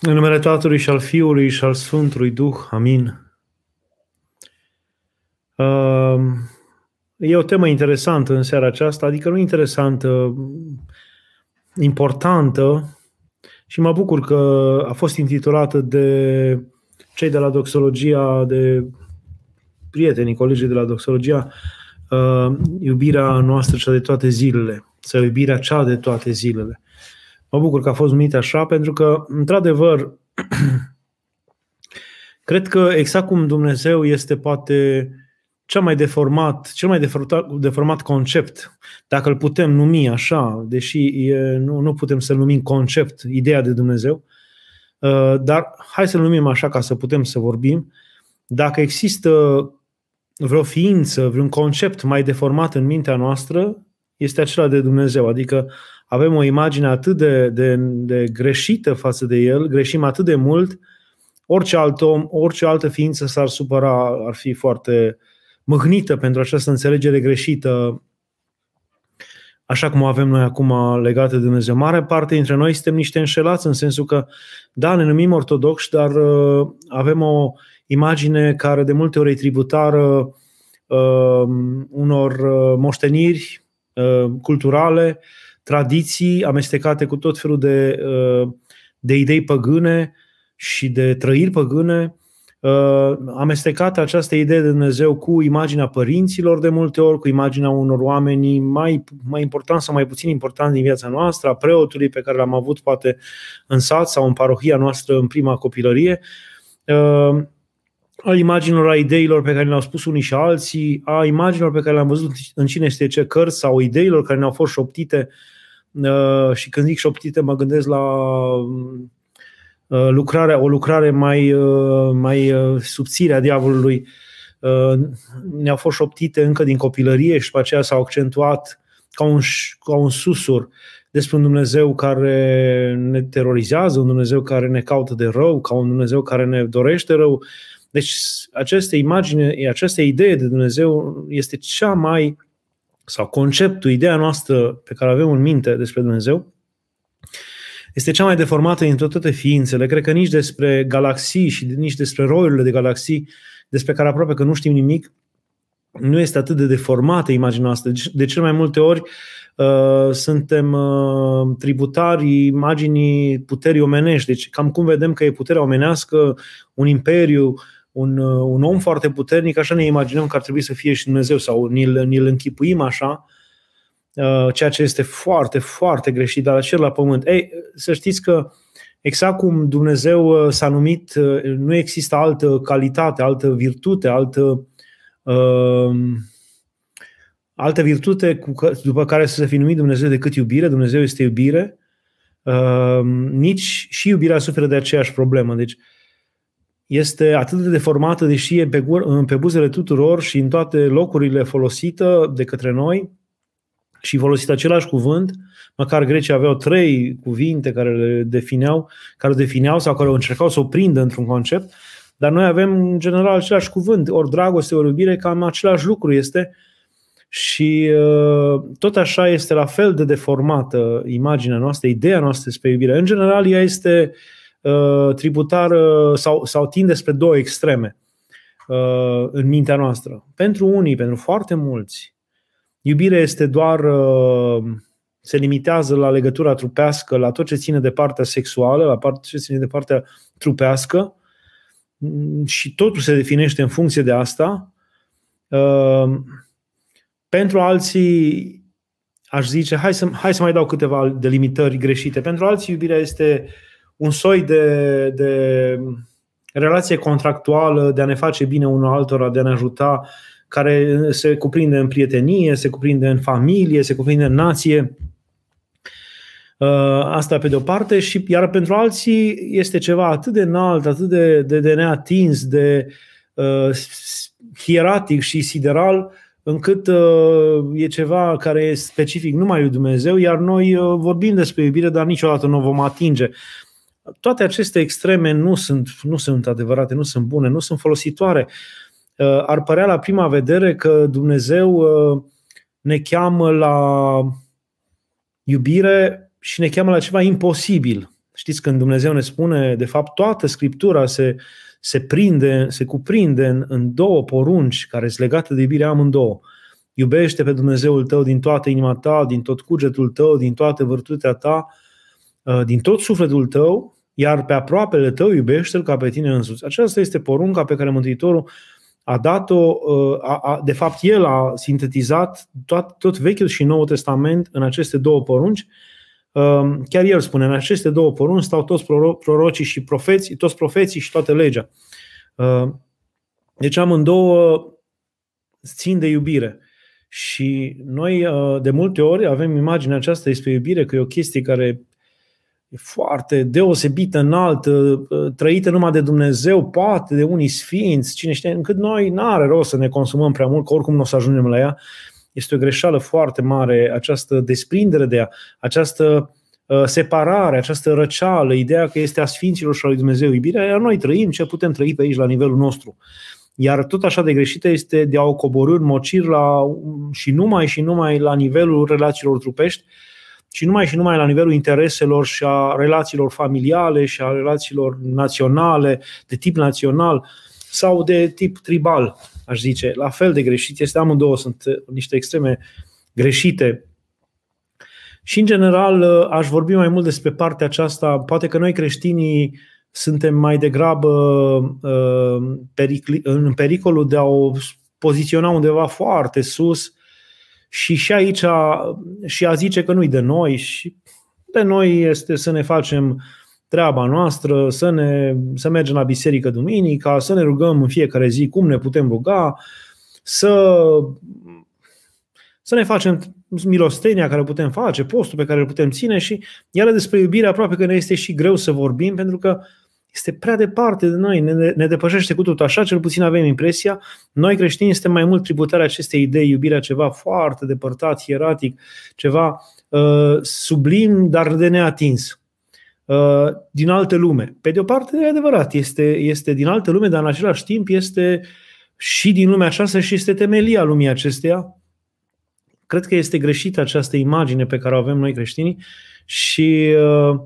În numele Tatălui și al Fiului și al Sfântului Duh. Amin. Uh, e o temă interesantă în seara aceasta, adică nu interesantă, importantă și mă bucur că a fost intitulată de cei de la doxologia, de prietenii, colegii de la doxologia, uh, iubirea noastră cea de toate zilele, sau iubirea cea de toate zilele. Mă bucur că a fost numit așa, pentru că, într-adevăr, cred că exact cum Dumnezeu este poate cel mai deformat, cel mai deformat, deformat concept, dacă îl putem numi așa, deși e, nu, nu putem să-l numim concept, ideea de Dumnezeu, uh, dar hai să-l numim așa ca să putem să vorbim. Dacă există vreo ființă, vreun concept mai deformat în mintea noastră, este acela de Dumnezeu. Adică avem o imagine atât de, de, de greșită față de el, greșim atât de mult, orice alt om, orice altă ființă s-ar supăra, ar fi foarte mâhnită pentru această înțelegere greșită, așa cum o avem noi acum legată de Dumnezeu. Mare parte dintre noi suntem niște înșelați în sensul că, da, ne numim ortodoxi, dar uh, avem o imagine care de multe ori e tributară uh, unor uh, moșteniri uh, culturale, tradiții amestecate cu tot felul de, uh, de idei păgâne și de trăiri păgâne, uh, amestecată această idee de Dumnezeu cu imaginea părinților de multe ori, cu imaginea unor oameni mai, mai important sau mai puțin important din viața noastră, a preotului pe care l-am avut poate în sat sau în parohia noastră în prima copilărie, uh, a imaginilor, a ideilor pe care le-au spus unii și alții, a imaginilor pe care le-am văzut în cine este ce cărți sau ideilor care ne-au fost șoptite uh, și când zic șoptite mă gândesc la uh, lucrare, o lucrare mai, uh, mai subțire a diavolului. Ne-au fost șoptite încă din copilărie și pe aceea s-au accentuat ca un, ca un susur despre un Dumnezeu care ne terorizează, un Dumnezeu care ne caută de rău, ca un Dumnezeu care ne dorește rău, deci această imagine, această idee de Dumnezeu este cea mai, sau conceptul, ideea noastră pe care avem în minte despre Dumnezeu, este cea mai deformată dintre toate ființele. Cred că nici despre galaxii și nici despre roiurile de galaxii, despre care aproape că nu știm nimic, nu este atât de deformată imaginea noastră. Deci, de cel mai multe ori uh, suntem uh, tributari imaginii puterii omenești. Deci cam cum vedem că e puterea omenească, un imperiu, un, uh, un om foarte puternic, așa ne imaginăm că ar trebui să fie și Dumnezeu sau ni-l, ni-l închipuim așa, uh, ceea ce este foarte, foarte greșit, dar la la pământ. Ei, să știți că exact cum Dumnezeu uh, s-a numit, nu există altă calitate, altă virtute, altă, uh, altă virtute cu, după care să se fi numit Dumnezeu decât iubire. Dumnezeu este iubire. Uh, nici și iubirea suferă de aceeași problemă. Deci, uh, este atât de deformată, deși e pe, gur, pe buzele tuturor și în toate locurile folosită de către noi și folosită același cuvânt, măcar grecii aveau trei cuvinte care le defineau, care o defineau sau care o încercau să o prindă într-un concept, dar noi avem în general același cuvânt, ori dragoste, ori iubire, cam același lucru este și uh, tot așa este la fel de deformată imaginea noastră, ideea noastră despre iubire. În general, ea este uh, Uh, tributară sau, sau tinde spre două extreme uh, în mintea noastră. Pentru unii, pentru foarte mulți, iubirea este doar uh, se limitează la legătura trupească, la tot ce ține de partea sexuală, la tot ce ține de partea trupească și totul se definește în funcție de asta. Pentru alții, aș zice, hai să, hai să mai dau câteva delimitări greșite. Pentru alții, iubirea este un soi de, de relație contractuală, de a ne face bine unul altora, de a ne ajuta, care se cuprinde în prietenie, se cuprinde în familie, se cuprinde în nație. Uh, asta pe de-o parte și iar pentru alții este ceva atât de înalt, atât de, de, de neatins, de uh, hieratic și sideral, încât uh, e ceva care e specific numai lui Dumnezeu, iar noi uh, vorbim despre iubire, dar niciodată nu o vom atinge. Toate aceste extreme nu sunt, nu sunt adevărate, nu sunt bune, nu sunt folositoare. Uh, ar părea la prima vedere că Dumnezeu uh, ne cheamă la iubire și ne cheamă la ceva imposibil Știți, când Dumnezeu ne spune, de fapt, toată Scriptura se, se prinde, se cuprinde în, în două porunci care sunt legate de iubirea amândouă. Iubește pe Dumnezeul tău din toată inima ta, din tot cugetul tău, din toată vârtutea ta, uh, din tot sufletul tău, iar pe aproapele tău iubește-l ca pe tine însuți. Aceasta este porunca pe care Mântuitorul a dat-o, uh, a, a, de fapt el a sintetizat tot, tot Vechiul și Noul Testament în aceste două porunci. Um, chiar el spune, în aceste două porunci stau toți prorocii și profeții, toți profeții și toată legea. Uh, deci amândouă țin de iubire. Și noi uh, de multe ori avem imaginea aceasta despre iubire că e o chestie care e foarte deosebită, înaltă, uh, trăită numai de Dumnezeu, poate de unii sfinți, cine știe, încât noi nu are rost să ne consumăm prea mult, că oricum nu o să ajungem la ea. Este o greșeală foarte mare această desprindere de ea, această uh, separare, această răceală, ideea că este a Sfinților și a lui Dumnezeu iubirea, iar noi trăim ce putem trăi pe aici la nivelul nostru. Iar tot așa de greșită este de a o coborâ în mocir la, și numai și numai la nivelul relațiilor trupești, și numai și numai la nivelul intereselor și a relațiilor familiale și a relațiilor naționale, de tip național sau de tip tribal, aș zice. La fel de greșit este, amândouă sunt niște extreme greșite. Și, în general, aș vorbi mai mult despre partea aceasta. Poate că noi creștinii suntem mai degrabă uh, în pericolul de a o poziționa undeva foarte sus și și aici și a zice că nu-i de noi și de noi este să ne facem treaba noastră, să, ne, să mergem la biserică duminica, să ne rugăm în fiecare zi cum ne putem ruga, să, să ne facem milostenia care putem face, postul pe care îl putem ține și iar despre iubire aproape că ne este și greu să vorbim pentru că este prea departe de noi, ne, ne depășește cu tot așa, cel puțin avem impresia. Noi creștini suntem mai mult tributari acestei idei, iubirea ceva foarte depărtat, hieratic, ceva uh, sublim, dar de neatins. Uh, din alte lume. Pe de o parte, e adevărat, este, este din alte lume, dar în același timp este și din lumea aceasta și este temelia lumii acesteia. Cred că este greșită această imagine pe care o avem noi creștinii și uh,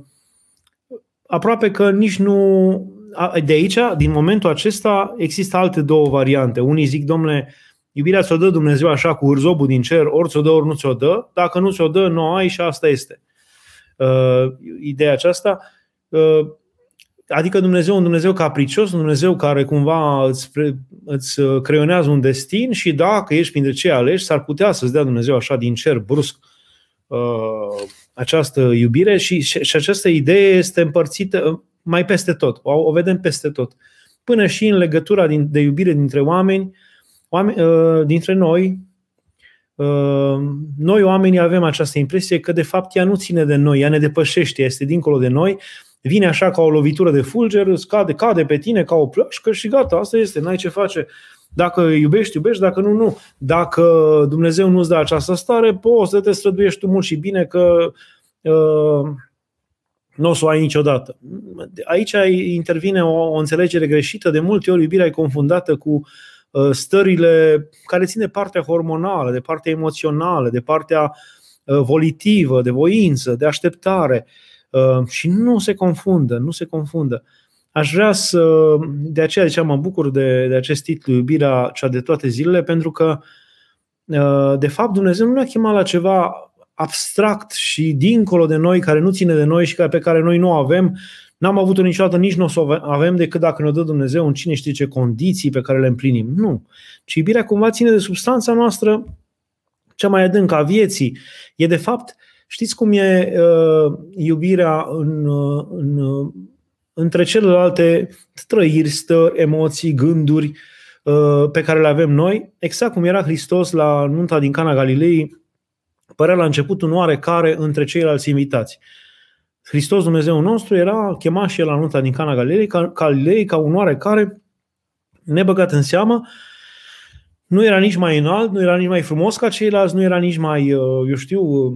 aproape că nici nu... De aici, din momentul acesta, există alte două variante. Unii zic, domnule, iubirea ți-o dă Dumnezeu așa cu hârzobul din cer, ori ți-o dă, ori nu ți-o dă. Dacă nu ți-o dă, nu ai și asta este. Uh, ideea aceasta. Uh, adică Dumnezeu un Dumnezeu capricios, un Dumnezeu care cumva îți, îți creionează un destin și dacă ești printre cei aleși, s-ar putea să-ți dea Dumnezeu așa din cer brusc uh, această iubire și, și această idee este împărțită mai peste tot. O, o vedem peste tot. Până și în legătura din, de iubire dintre oameni, oameni uh, dintre noi, uh, noi oamenii avem această impresie că de fapt ea nu ține de noi, ea ne depășește, este dincolo de noi, vine așa ca o lovitură de fulger, cade, cade pe tine ca o plășcă și gata, asta este, n-ai ce face. Dacă iubești, iubești, dacă nu, nu. Dacă Dumnezeu nu-ți dă această stare, poți să te străduiești tu mult și bine că uh, nu o să o ai niciodată. Aici intervine o, o înțelegere greșită. De multe ori iubirea e confundată cu uh, stările care țin de partea hormonală, de partea emoțională, de partea uh, volitivă, de voință, de așteptare. Uh, și nu se confundă, nu se confundă. Aș vrea să, de aceea ziceam, mă bucur de, de acest titlu, Iubirea cea de toate zilele, pentru că, uh, de fapt, Dumnezeu nu ne-a chemat la ceva abstract și dincolo de noi, care nu ține de noi și pe care noi nu avem, n-am avut-o niciodată, nici nu o să o avem decât dacă ne dă Dumnezeu în cine știe ce condiții pe care le împlinim. Nu. Ci iubirea cumva ține de substanța noastră cea mai adâncă a vieții. E de fapt, știți cum e uh, iubirea în, uh, în între celelalte trăiri, stări, emoții, gânduri uh, pe care le avem noi, exact cum era Hristos la nunta din Cana Galilei, părea la început un oarecare între ceilalți invitați. Hristos Dumnezeu nostru era chemat și el la nunta din Cana Galilei, Galilei ca un oarecare nebăgat în seamă, nu era nici mai înalt, nu era nici mai frumos ca ceilalți, nu era nici mai, uh, eu știu,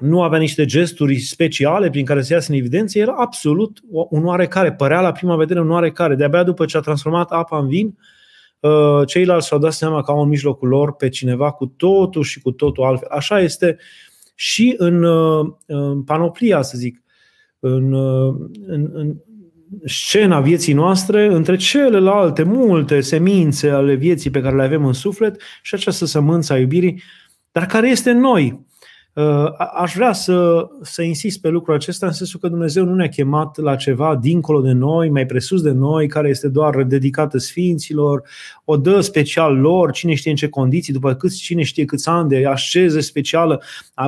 nu avea niște gesturi speciale prin care să iasă în evidență, era absolut un oarecare, părea la prima vedere un oarecare. De-abia după ce a transformat apa în vin, uh, ceilalți și-au dat seama că au în mijlocul lor pe cineva cu totul și cu totul altfel. Așa este și în, uh, în panoplia, să zic. în, în, în scena vieții noastre între celelalte multe semințe ale vieții pe care le avem în suflet și această sămânță a iubirii, dar care este în noi. Uh, aș vrea să, să insist pe lucrul acesta în sensul că Dumnezeu nu ne-a chemat la ceva dincolo de noi, mai presus de noi, care este doar dedicată Sfinților, o dă special lor, cine știe în ce condiții, după câți, cine știe câți ani de asceză specială.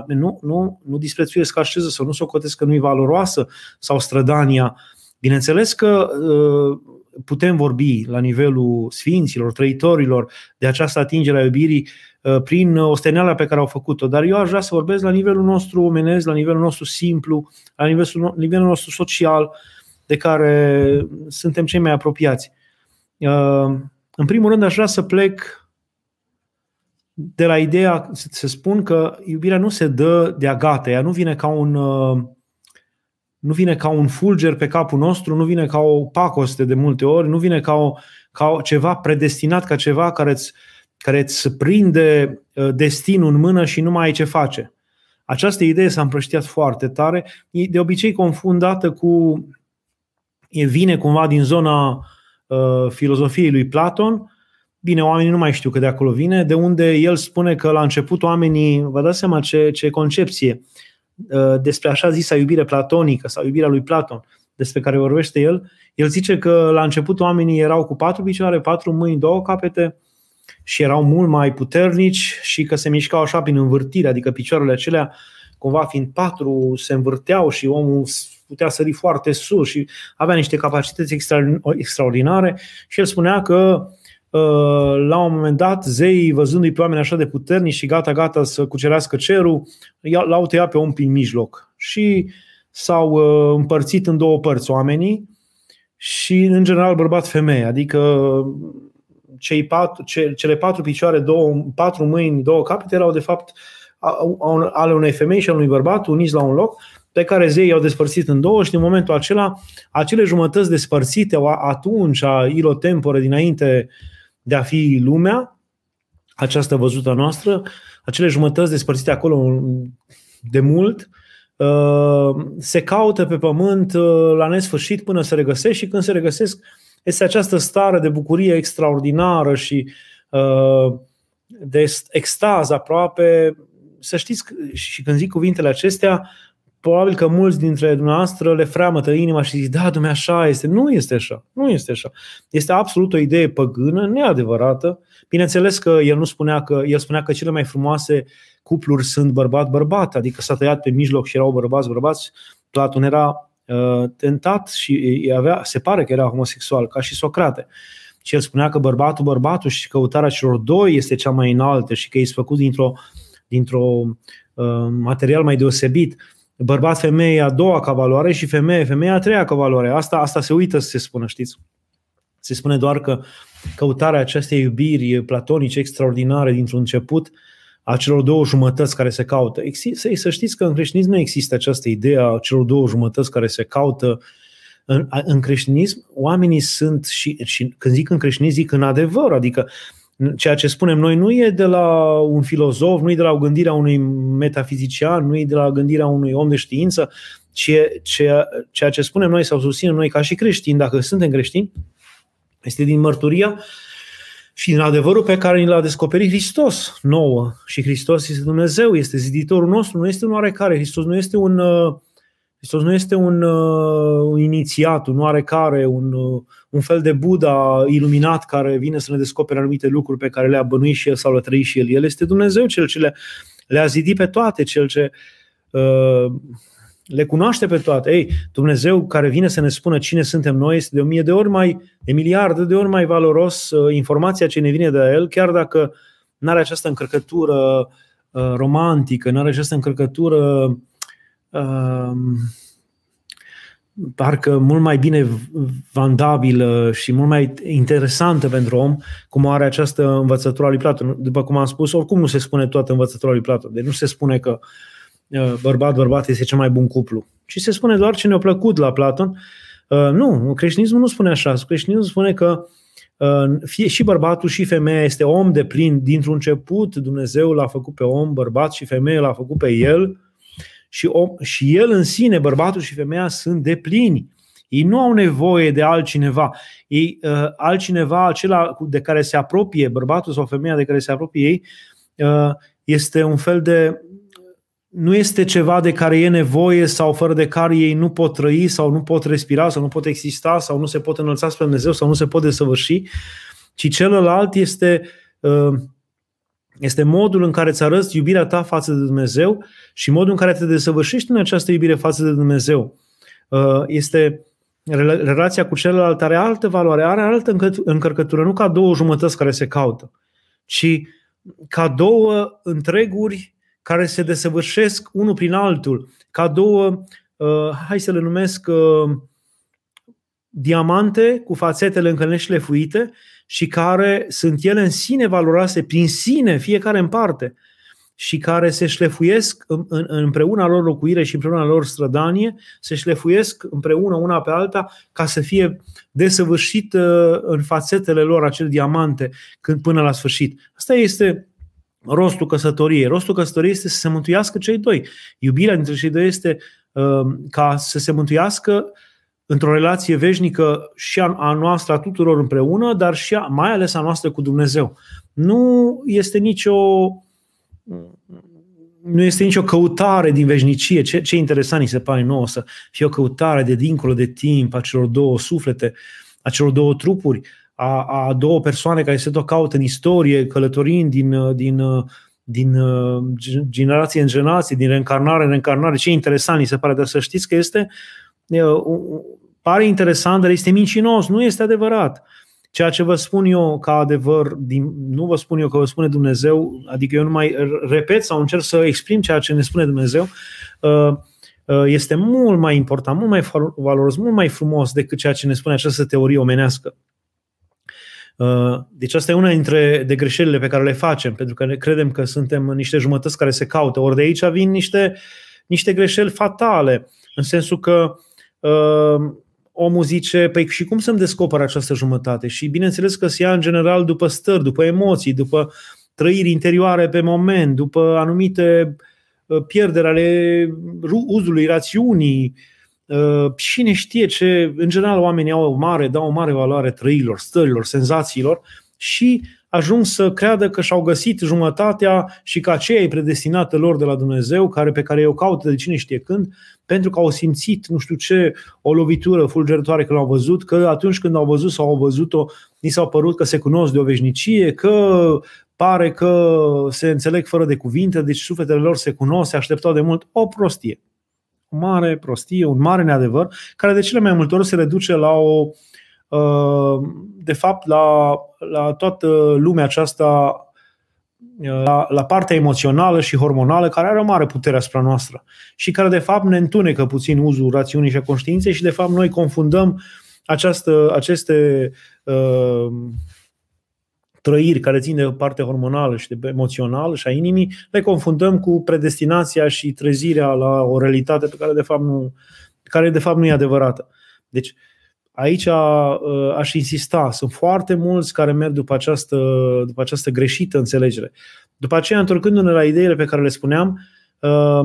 Nu, nu, nu disprețuiesc asceză sau nu s-o cotesc că nu-i valoroasă sau strădania. Bineînțeles că uh, putem vorbi la nivelul sfinților, trăitorilor de această atingere a iubirii Uh, prin osteneala pe care au făcut-o. Dar eu aș vrea să vorbesc la nivelul nostru omenesc, la nivelul nostru simplu, la nivelul, nivelul nostru social, de care suntem cei mai apropiați. Uh, în primul rând, aș vrea să plec de la ideea, să spun că iubirea nu se dă de-a gata, ea nu vine ca un uh, nu vine ca un fulger pe capul nostru, nu vine ca o pacoste de multe ori, nu vine ca, o, ca o, ceva predestinat, ca ceva care îți uh, care îți prinde uh, destinul în mână și nu mai ai ce face. Această idee s-a împrăștiat foarte tare, e de obicei confundată cu, e vine cumva din zona uh, filozofiei lui Platon, Bine, oamenii nu mai știu că de acolo vine, de unde el spune că la început oamenii, vă dați seama ce, ce concepție, uh, despre așa zisa iubire platonică sau iubirea lui Platon, despre care vorbește el, el zice că la început oamenii erau cu patru picioare, patru mâini, două capete, și erau mult mai puternici și că se mișcau așa prin învârtire, adică picioarele acelea, cumva fiind patru, se învârteau și omul putea sări foarte sus și avea niște capacități extraordinare și el spunea că uh, la un moment dat, zeii, văzându-i pe oameni așa de puternici și gata, gata să cucerească cerul, l-au tăiat pe om prin mijloc. Și s-au uh, împărțit în două părți oamenii și, în general, bărbat-femeie. Adică cei patru, ce, cele patru picioare, două, patru mâini, două capete erau de fapt ale unei femei și al unui bărbat uniți la un loc, pe care zeii au despărțit în două și din momentul acela, acele jumătăți despărțite atunci, a ilotempore dinainte de a fi lumea, această văzută noastră, acele jumătăți despărțite acolo de mult, uh, se caută pe pământ uh, la nesfârșit până se regăsesc și când se regăsesc este această stare de bucurie extraordinară și uh, de extaz aproape. Să știți, și când zic cuvintele acestea, probabil că mulți dintre dumneavoastră le freamătă inima și zic, da, dumne, așa este. Nu este așa. Nu este așa. Este absolut o idee păgână, neadevărată. Bineînțeles că el nu spunea că, el spunea că cele mai frumoase cupluri sunt bărbat-bărbat, adică s-a tăiat pe mijloc și erau bărbați-bărbați. Platon era Uh, tentat și avea, se pare că era homosexual, ca și Socrate. Și el spunea că bărbatul, bărbatul și căutarea celor doi este cea mai înaltă și că e făcut dintr-o, dintr-o uh, material mai deosebit. Bărbat, femeie a doua ca valoare și femeie, femeia a treia ca valoare. Asta, asta se uită să se spună, știți? Se spune doar că căutarea acestei iubiri platonice extraordinare dintr-un început uh, a celor două jumătăți care se caută. Există, să știți că în creștinism nu există această idee a celor două jumătăți care se caută. În, în creștinism, oamenii sunt, și, și când zic în creștinism, zic în adevăr, adică ceea ce spunem noi nu e de la un filozof, nu e de la o gândire a unui metafizician, nu e de la gândirea unui om de știință, ci ceea, ceea ce spunem noi sau susținem noi ca și creștini, dacă suntem creștini, este din mărturia uh, și din adevărul pe care ni l-a descoperit Hristos nouă. Și Hristos este Dumnezeu, este ziditorul nostru, nu este un oarecare. Hristos nu este un, uh, Hristos nu este un, uh, un inițiat, un oarecare, un, uh, un fel de Buddha iluminat care vine să ne descopere anumite lucruri pe care le-a bănuit și el sau le-a trăit și el. El este Dumnezeu, cel ce le, le-a zidit pe toate, cel ce uh, le cunoaște pe toate. Ei, Dumnezeu care vine să ne spună cine suntem noi este de o mie de ori mai, de miliarde de ori mai valoros uh, informația ce ne vine de la El, chiar dacă nu are această încărcătură uh, romantică, nu are această încărcătură uh, parcă mult mai bine vandabilă și mult mai interesantă pentru om, cum are această învățătură a lui Platon. După cum am spus, oricum nu se spune toată învățătura lui Platon. Deci nu se spune că uh, Uh, bărbat-bărbat este cel mai bun cuplu. Și se spune doar ce ne-a plăcut la Platon. Uh, nu, creștinismul nu spune așa. Creștinismul spune că uh, fie și bărbatul și femeia este om de plin. Dintr-un început Dumnezeu l-a făcut pe om, bărbat și femeie l-a făcut pe el și, om, și el în sine, bărbatul și femeia, sunt de plini. Ei nu au nevoie de altcineva. Ei, uh, altcineva, acela de care se apropie, bărbatul sau femeia de care se apropie ei, uh, este un fel de nu este ceva de care e nevoie sau fără de care ei nu pot trăi sau nu pot respira sau nu pot exista sau nu se pot înălța spre Dumnezeu sau nu se pot desăvârși, ci celălalt este, uh, este modul în care îți arăți iubirea ta față de Dumnezeu și modul în care te desăvârșești în această iubire față de Dumnezeu. Uh, este relația cu celălalt are altă valoare, are altă încărcătură, nu ca două jumătăți care se caută, ci ca două întreguri care se desăvârșesc unul prin altul, ca două, uh, hai să le numesc, uh, diamante cu fațetele încă neșlefuite și care sunt ele în sine valoroase, prin sine, fiecare în parte, și care se șlefuiesc în, în, împreună lor locuire și împreună lor strădanie, se șlefuiesc împreună una pe alta ca să fie desăvârșit uh, în fațetele lor acel diamante când până la sfârșit. Asta este rostul căsătoriei. Rostul căsătoriei este să se mântuiască cei doi. Iubirea dintre cei doi este uh, ca să se mântuiască într-o relație veșnică și a, a noastră, a tuturor împreună, dar și a, mai ales a noastră cu Dumnezeu. Nu este nicio nu este nicio căutare din veșnicie. Ce, ce interesant ni se pare nouă să fie o căutare de dincolo de timp a celor două suflete, a celor două trupuri, a, a două persoane care se tot caută în istorie, călătorind din, din, din generație în generație, din reîncarnare în reîncarnare. Ce interesant ni se pare, dar să știți că este pare interesant, dar este mincinos, nu este adevărat. Ceea ce vă spun eu ca adevăr, din, nu vă spun eu că vă spune Dumnezeu, adică eu nu mai repet sau încerc să exprim ceea ce ne spune Dumnezeu, uh, uh, este mult mai important, mult mai valoros, mult mai frumos decât ceea ce ne spune această teorie omenească. Uh, deci asta e una dintre de greșelile pe care le facem, pentru că ne credem că suntem niște jumătăți care se caută. Ori de aici vin niște, niște greșeli fatale, în sensul că uh, omul zice, păi și cum să-mi descoper această jumătate? Și bineînțeles că se ia în general după stări, după emoții, după trăiri interioare pe moment, după anumite uh, pierderi ale uzului, rațiunii. Uh, cine știe ce, în general oamenii au o mare, dau o mare valoare trăirilor, stărilor, senzațiilor și ajung să creadă că și-au găsit jumătatea și că aceea e predestinată lor de la Dumnezeu, care, pe care o caută de cine știe când, pentru că au simțit, nu știu ce, o lovitură fulgerătoare când au văzut, că atunci când au văzut sau au văzut-o, ni s-au părut că se cunosc de o veșnicie, că pare că se înțeleg fără de cuvinte, deci sufletele lor se cunosc, se așteptau de mult. O prostie. O mare prostie, un mare neadevăr, care de cele mai multe ori se reduce la o uh, de fapt la, la toată lumea aceasta la, la partea emoțională și hormonală care are o mare putere asupra noastră și care de fapt ne întunecă puțin uzul rațiunii și a conștiinței și de fapt noi confundăm această, aceste uh, trăiri care țin de partea hormonală și de emoțională și a inimii, le confundăm cu predestinația și trezirea la o realitate pe care de fapt nu, care de fapt nu e adevărată. Deci Aici uh, aș insista, sunt foarte mulți care merg după această, după această greșită înțelegere. După aceea, întorcându-ne la ideile pe care le spuneam, uh,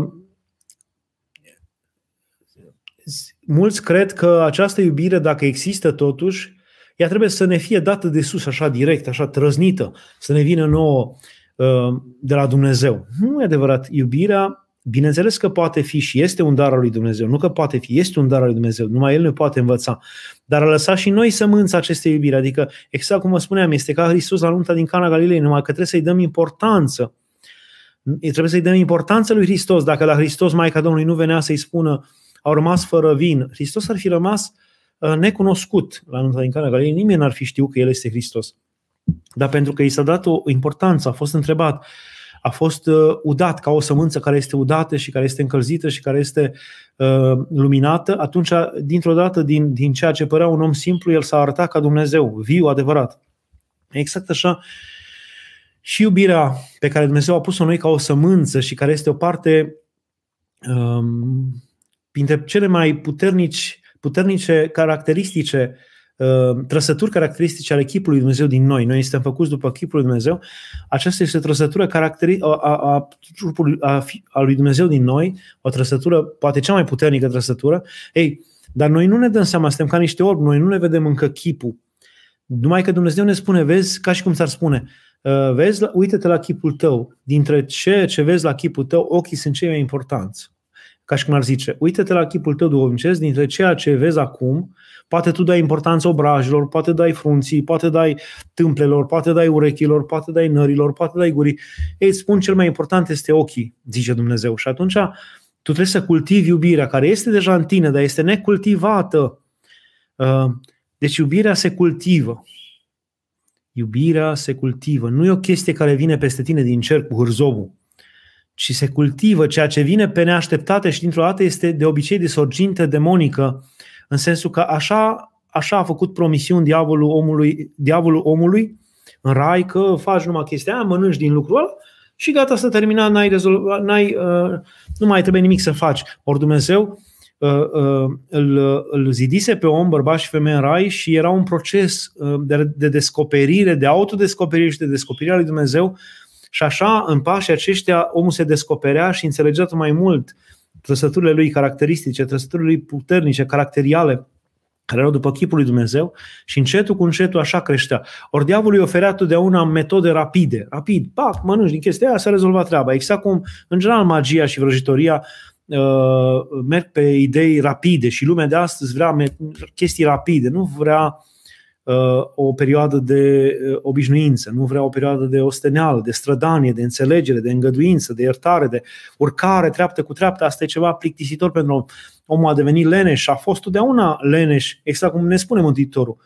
mulți cred că această iubire, dacă există totuși, ea trebuie să ne fie dată de sus, așa direct, așa trăznită, să ne vină nouă uh, de la Dumnezeu. Nu e adevărat. Iubirea Bineînțeles că poate fi și este un dar al lui Dumnezeu, nu că poate fi, este un dar al lui Dumnezeu, numai El ne poate învăța. Dar a lăsat și noi sămânța acestei iubiri, adică exact cum vă spuneam, este ca Hristos la nunta din Cana Galilei, numai că trebuie să-i dăm importanță. Trebuie să-i dăm importanță lui Hristos. Dacă la Hristos Maica Domnului nu venea să-i spună au rămas fără vin, Hristos ar fi rămas uh, necunoscut la nunta din Cana Galilei, nimeni n-ar fi știut că El este Hristos. Dar pentru că i s-a dat o importanță, a fost întrebat, a fost uh, udat ca o sămânță care este udată și care este încălzită și care este uh, luminată, atunci, dintr-o dată, din, din ceea ce părea un om simplu, el s-a arătat ca Dumnezeu, viu, adevărat. Exact așa și iubirea pe care Dumnezeu a pus-o noi ca o sămânță și care este o parte um, printre cele mai puternici, puternice caracteristice uh, trăsături caracteristice ale chipului lui Dumnezeu din noi. Noi suntem făcuți după chipul lui Dumnezeu. Aceasta este o trăsătură caracteri- a, a, a, a, a lui Dumnezeu din noi, o trăsătură, poate cea mai puternică trăsătură. Ei, dar noi nu ne dăm seama, suntem ca niște orbi, noi nu ne vedem încă chipul. Numai că Dumnezeu ne spune, vezi, ca și cum s-ar spune, uh, vezi, uite-te la chipul tău, dintre ce ce vezi la chipul tău, ochii sunt cei mai importanți. Ca și cum ar zice, uite-te la chipul tău duhovnicesc, dintre ceea ce vezi acum, poate tu dai importanță obrajilor, poate dai frunții, poate dai tâmplelor, poate dai urechilor, poate dai nărilor, poate dai gurii. Ei, spun cel mai important este ochii, zice Dumnezeu. Și atunci tu trebuie să cultivi iubirea, care este deja în tine, dar este necultivată. Uh, deci iubirea se cultivă. Iubirea se cultivă. Nu e o chestie care vine peste tine din cer cu hârzobul, ci se cultivă. Ceea ce vine pe neașteptate și dintr-o dată este de obicei de sorginte demonică, în sensul că așa, așa a făcut promisiuni diavolul omului, diavolul omului în rai că faci numai chestia aia, mănânci din lucrul ăla și gata, să terminat, n-ai rezolvat, n-ai, uh, nu mai trebuie nimic să faci. Ori Dumnezeu uh, uh, îl, îl zidise pe om, bărbat și femeie în rai și era un proces uh, de, de descoperire, de autodescoperire și de descoperire a lui Dumnezeu și așa, în pașii aceștia, omul se descoperea și înțelegea mai mult trăsăturile lui caracteristice, trăsăturile lui puternice, caracteriale, care erau după chipul lui Dumnezeu și încetul cu încetul așa creștea. Ori diavolul îi oferea totdeauna metode rapide. Rapid, pac, mănânci din chestia aia, s-a rezolvat treaba. Exact cum, în general, magia și vrăjitoria uh, merg pe idei rapide și lumea de astăzi vrea chestii rapide, nu vrea uh, o perioadă de uh, obișnuință, nu vrea o perioadă de osteneală, de strădanie, de înțelegere, de îngăduință, de iertare, de urcare treaptă cu treaptă. Asta e ceva plictisitor pentru om omul a devenit leneș și a fost totdeauna leneș, exact cum ne spune Mântuitorul.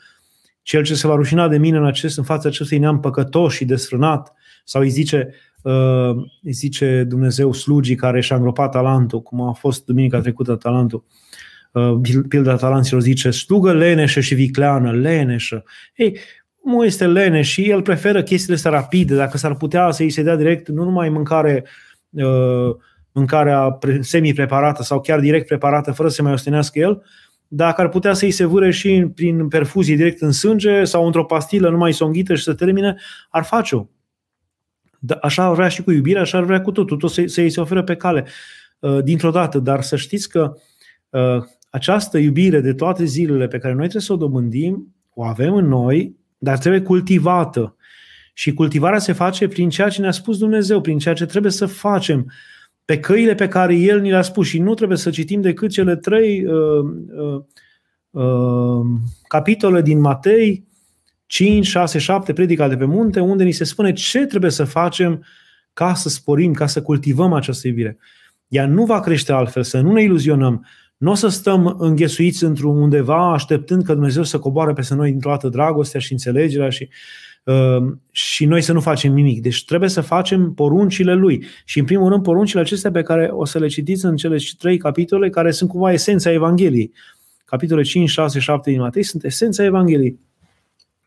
Cel ce se va rușina de mine în, acest, în fața acestui neam păcătos și desfrânat, sau îi zice, uh, îi zice Dumnezeu slugii care și-a îngropat talentul, cum a fost duminica trecută talentul, uh, pilda talanților zice, slugă leneșă și vicleană, leneșă. Ei, omul este leneș și el preferă chestiile astea rapide, dacă s-ar putea să-i se dea direct nu numai mâncare uh, mâncarea semi-preparată sau chiar direct preparată fără să mai ostenească el, dacă ar putea să-i se vâre și prin perfuzie direct în sânge sau într-o pastilă numai să o înghită și să termine, ar face-o. Da, așa ar vrea și cu iubirea, așa ar vrea cu totul, tot să, i se oferă pe cale uh, dintr-o dată. Dar să știți că uh, această iubire de toate zilele pe care noi trebuie să o dobândim, o avem în noi, dar trebuie cultivată. Și cultivarea se face prin ceea ce ne-a spus Dumnezeu, prin ceea ce trebuie să facem. Uh, pe căile pe care El ni le-a spus și nu trebuie să citim decât cele trei uh, uh, uh, capitole din Matei, 5, 6, 7, predica de pe munte, unde ni se spune ce trebuie să facem ca să sporim, ca să cultivăm această iubire. Ea nu va crește altfel, să nu ne iluzionăm. Nu o să stăm înghesuiți într-undeva așteptând că Dumnezeu să coboare peste noi dintr-o dată dragostea și înțelegerea și Ehm, și noi să nu facem nimic. Deci trebuie să facem poruncile lui. Și în primul rând poruncile acestea pe care o să le citiți în cele trei capitole, care sunt cumva esența Evangheliei. Capitole 5, 6, 7 din Matei sunt esența Evangheliei.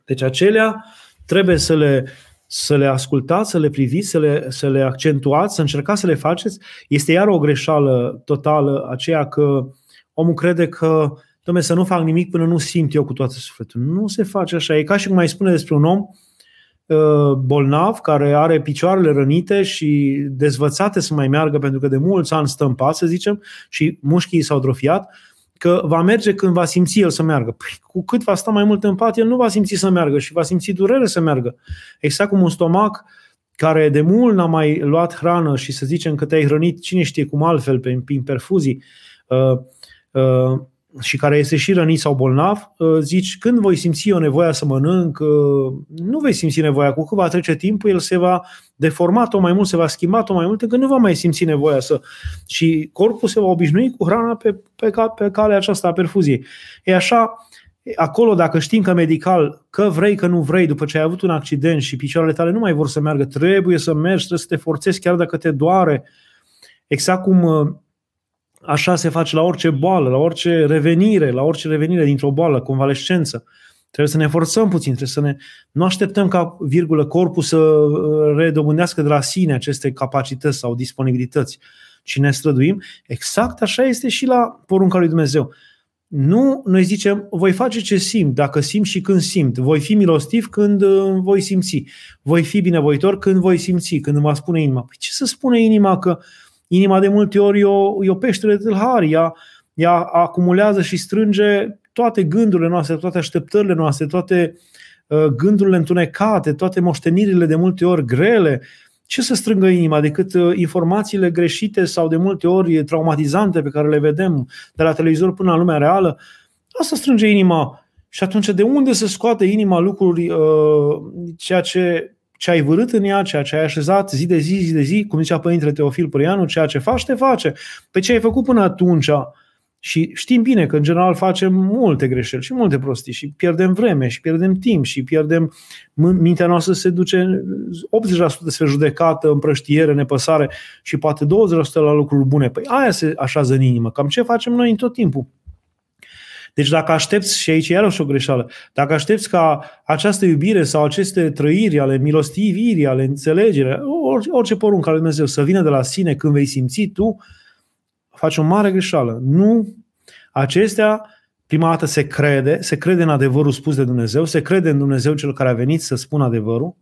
Deci acelea trebuie să le, să le ascultați, să le priviți, să le, să le accentuați, să încercați să le faceți. Este iar o greșeală totală aceea că omul crede că domne, să nu fac nimic până nu simt eu cu toată sufletul. Nu se face așa. E ca și cum mai spune despre un om Uh, bolnav care are picioarele rănite și dezvățate să mai meargă pentru că de mulți ani stă în pat, să zicem, și mușchii s-au drofiat, că va merge când va simți el să meargă. Păi, cu cât va sta mai mult în pat, el nu va simți să meargă și va simți durere să meargă. Exact cum un stomac care de mult n-a mai luat hrană și să zicem că te-ai hrănit cine știe cum altfel, prin perfuzii, uh, uh, și care este și rănit sau bolnav, uh, zici, când voi simți eu nevoia să mănânc, uh, nu vei simți nevoia. Cu cât va trece timpul, el se va deforma tot mai mult, se va schimba tot mai mult, că nu va mai simți nevoia să... Și corpul se va obișnui cu hrana pe, pe, pe calea aceasta a perfuziei. E așa, acolo dacă știm că medical, că vrei, că nu vrei, după ce ai avut un accident și picioarele tale nu mai vor să meargă, trebuie să mergi, trebuie să te forțezi chiar dacă te doare. Exact cum uh, Așa se face la orice boală, la orice revenire, la orice revenire dintr-o boală, convalescență. Trebuie să ne forțăm puțin, trebuie să ne... Nu așteptăm ca, virgulă, corpul să uh, redobândească de la sine aceste capacități sau disponibilități, ci ne străduim. Exact așa este și la porunca lui Dumnezeu. Nu, noi zicem, voi face ce simt, dacă simt și când simt. Voi fi milostiv când uh, voi simți. Voi fi binevoitor când voi simți, când îmi va spune inima. Păi ce să spune inima? Că inima de multe ori e o, e o peștere de tâlhari. Ea, ea acumulează și strânge toate gândurile noastre, toate așteptările noastre, toate uh, gândurile întunecate, toate moștenirile de multe ori grele. Ce să strângă inima decât uh, informațiile greșite sau de multe ori traumatizante pe care le vedem de la televizor până la lumea reală? Asta strânge inima. Și atunci de unde să scoate inima lucruri, uh, ceea ce, ce ai vărât în ea, ceea ce ai așezat zi de zi, zi de zi, cum zicea Părintele Teofil Părianu, ceea ce faci, te face. Pe ce ai făcut până atunci, și știm bine că, în general, facem multe greșeli și multe prostii și pierdem vreme și pierdem timp și pierdem... Mintea noastră se duce 80% spre judecată, împrăștiere, nepăsare și poate 20% la lucruri bune. Păi aia se așează în inimă. Cam ce facem noi în tot timpul. Deci dacă aștepți, și aici e iarăși o greșeală, dacă aștepți ca această iubire sau aceste trăiri ale milostivirii, ale înțelegerii, orice, orice poruncă al Lui Dumnezeu să vină de la sine când vei simți tu, faci o mare greșeală. Nu. Acestea, prima dată se crede, se crede în adevărul spus de Dumnezeu, se crede în Dumnezeu cel care a venit să spună adevărul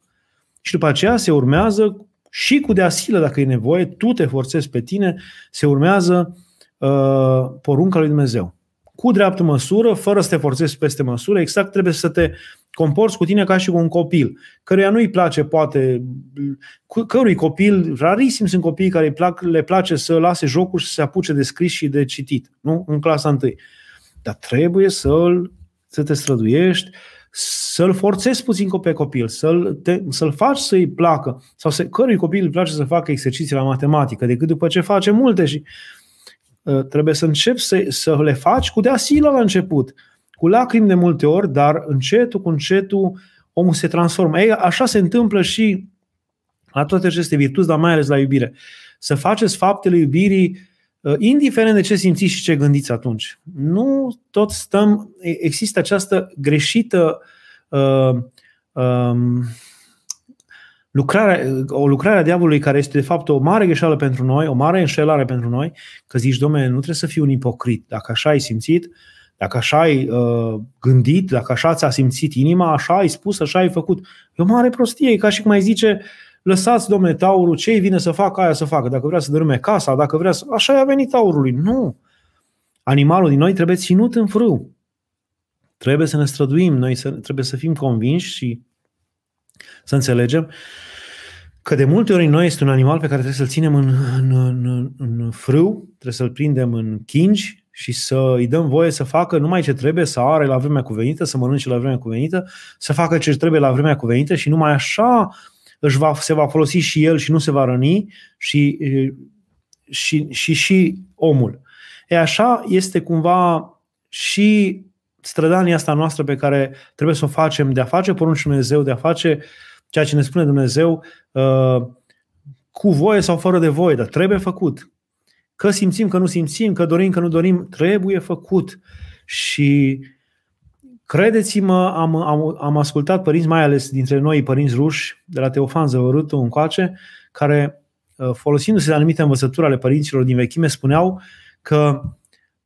și după aceea se urmează și cu deasilă, dacă e nevoie, tu te forțezi pe tine, se urmează uh, porunca lui Dumnezeu cu dreaptă măsură, fără să te forțezi peste măsură, exact trebuie să te comporți cu tine ca și cu un copil, căruia nu-i place, poate, cărui copil, rarisim sunt copiii care plac, le place să lase jocul și să se apuce de scris și de citit, nu? În clasa întâi. Dar trebuie să-l, să te străduiești, să-l forțezi puțin pe copil, să-l, te, să-l faci să-i placă, sau să, cărui copil îi place să facă exerciții la matematică, decât după ce face multe și Uh, trebuie să începi să, să le faci cu deasilă la început, cu lacrimi de multe ori, dar încetul cu încetul omul se transformă. Ei, așa se întâmplă și la toate aceste virtuți, dar mai ales la iubire. Să faceți faptele iubirii uh, indiferent de ce simțiți și ce gândiți atunci. Nu tot stăm, există această greșită uh, um, lucrarea, o lucrare a diavolului care este de fapt o mare greșeală pentru noi, o mare înșelare pentru noi, că zici, domnule, nu trebuie să fii un ipocrit. Dacă așa ai simțit, dacă așa ai uh, gândit, dacă așa ți-a simțit inima, așa ai spus, așa ai făcut. E o mare prostie, e ca și cum ai zice, lăsați, domnule, taurul, ce îi vine să facă, aia să facă. Dacă vrea să dărâme casa, dacă vrea să... Așa a venit taurului. Nu! Animalul din noi trebuie ținut în frâu. Trebuie să ne străduim, noi să, trebuie să fim convinși și să înțelegem că de multe ori noi este un animal pe care trebuie să-l ținem în, în, în, în frâu, trebuie să-l prindem în chingi și să îi dăm voie să facă numai ce trebuie, să are la vremea cuvenită, să mănânce la vremea cuvenită, să facă ce trebuie la vremea cuvenită și numai așa își va, se va folosi și el și nu se va răni și, și, și, și omul. E așa este cumva și strădania asta noastră pe care trebuie să o facem, de a face porunci Dumnezeu, de a face ceea ce ne spune Dumnezeu uh, cu voie sau fără de voie, dar trebuie făcut. Că simțim, că nu simțim, că dorim, că nu dorim, trebuie făcut. Și credeți-mă, am, am, am ascultat părinți, mai ales dintre noi părinți ruși, de la Teofan Zăvărutu încoace, care, uh, folosindu-se de anumite învățături ale părinților din vechime, spuneau că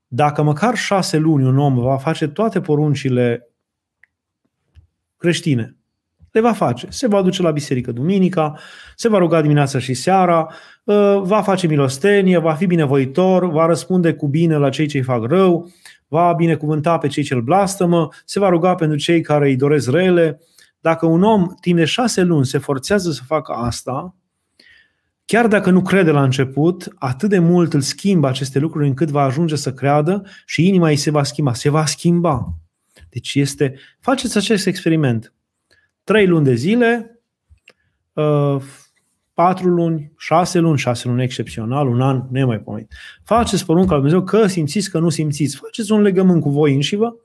dacă măcar șase luni un om va face toate poruncile creștine, le va face. Se va duce la biserică duminica, se va ruga dimineața și seara, ă, va face milostenie, va fi binevoitor, va răspunde cu bine la cei ce îi fac rău, va binecuvânta pe cei ce îl blastămă, se va ruga pentru cei care îi doresc rele. Dacă un om timp de șase luni se forțează să facă asta, chiar dacă nu crede la început, atât de mult îl schimbă aceste lucruri încât va ajunge să creadă și inima îi se va schimba. Se va schimba. Deci este, faceți acest experiment. Trei luni de zile, uh, patru luni, șase luni, șase luni excepțional, un an nemaipomenit. Faceți porunca lui Dumnezeu că simțiți, că nu simțiți. Faceți un legământ cu voi înșivă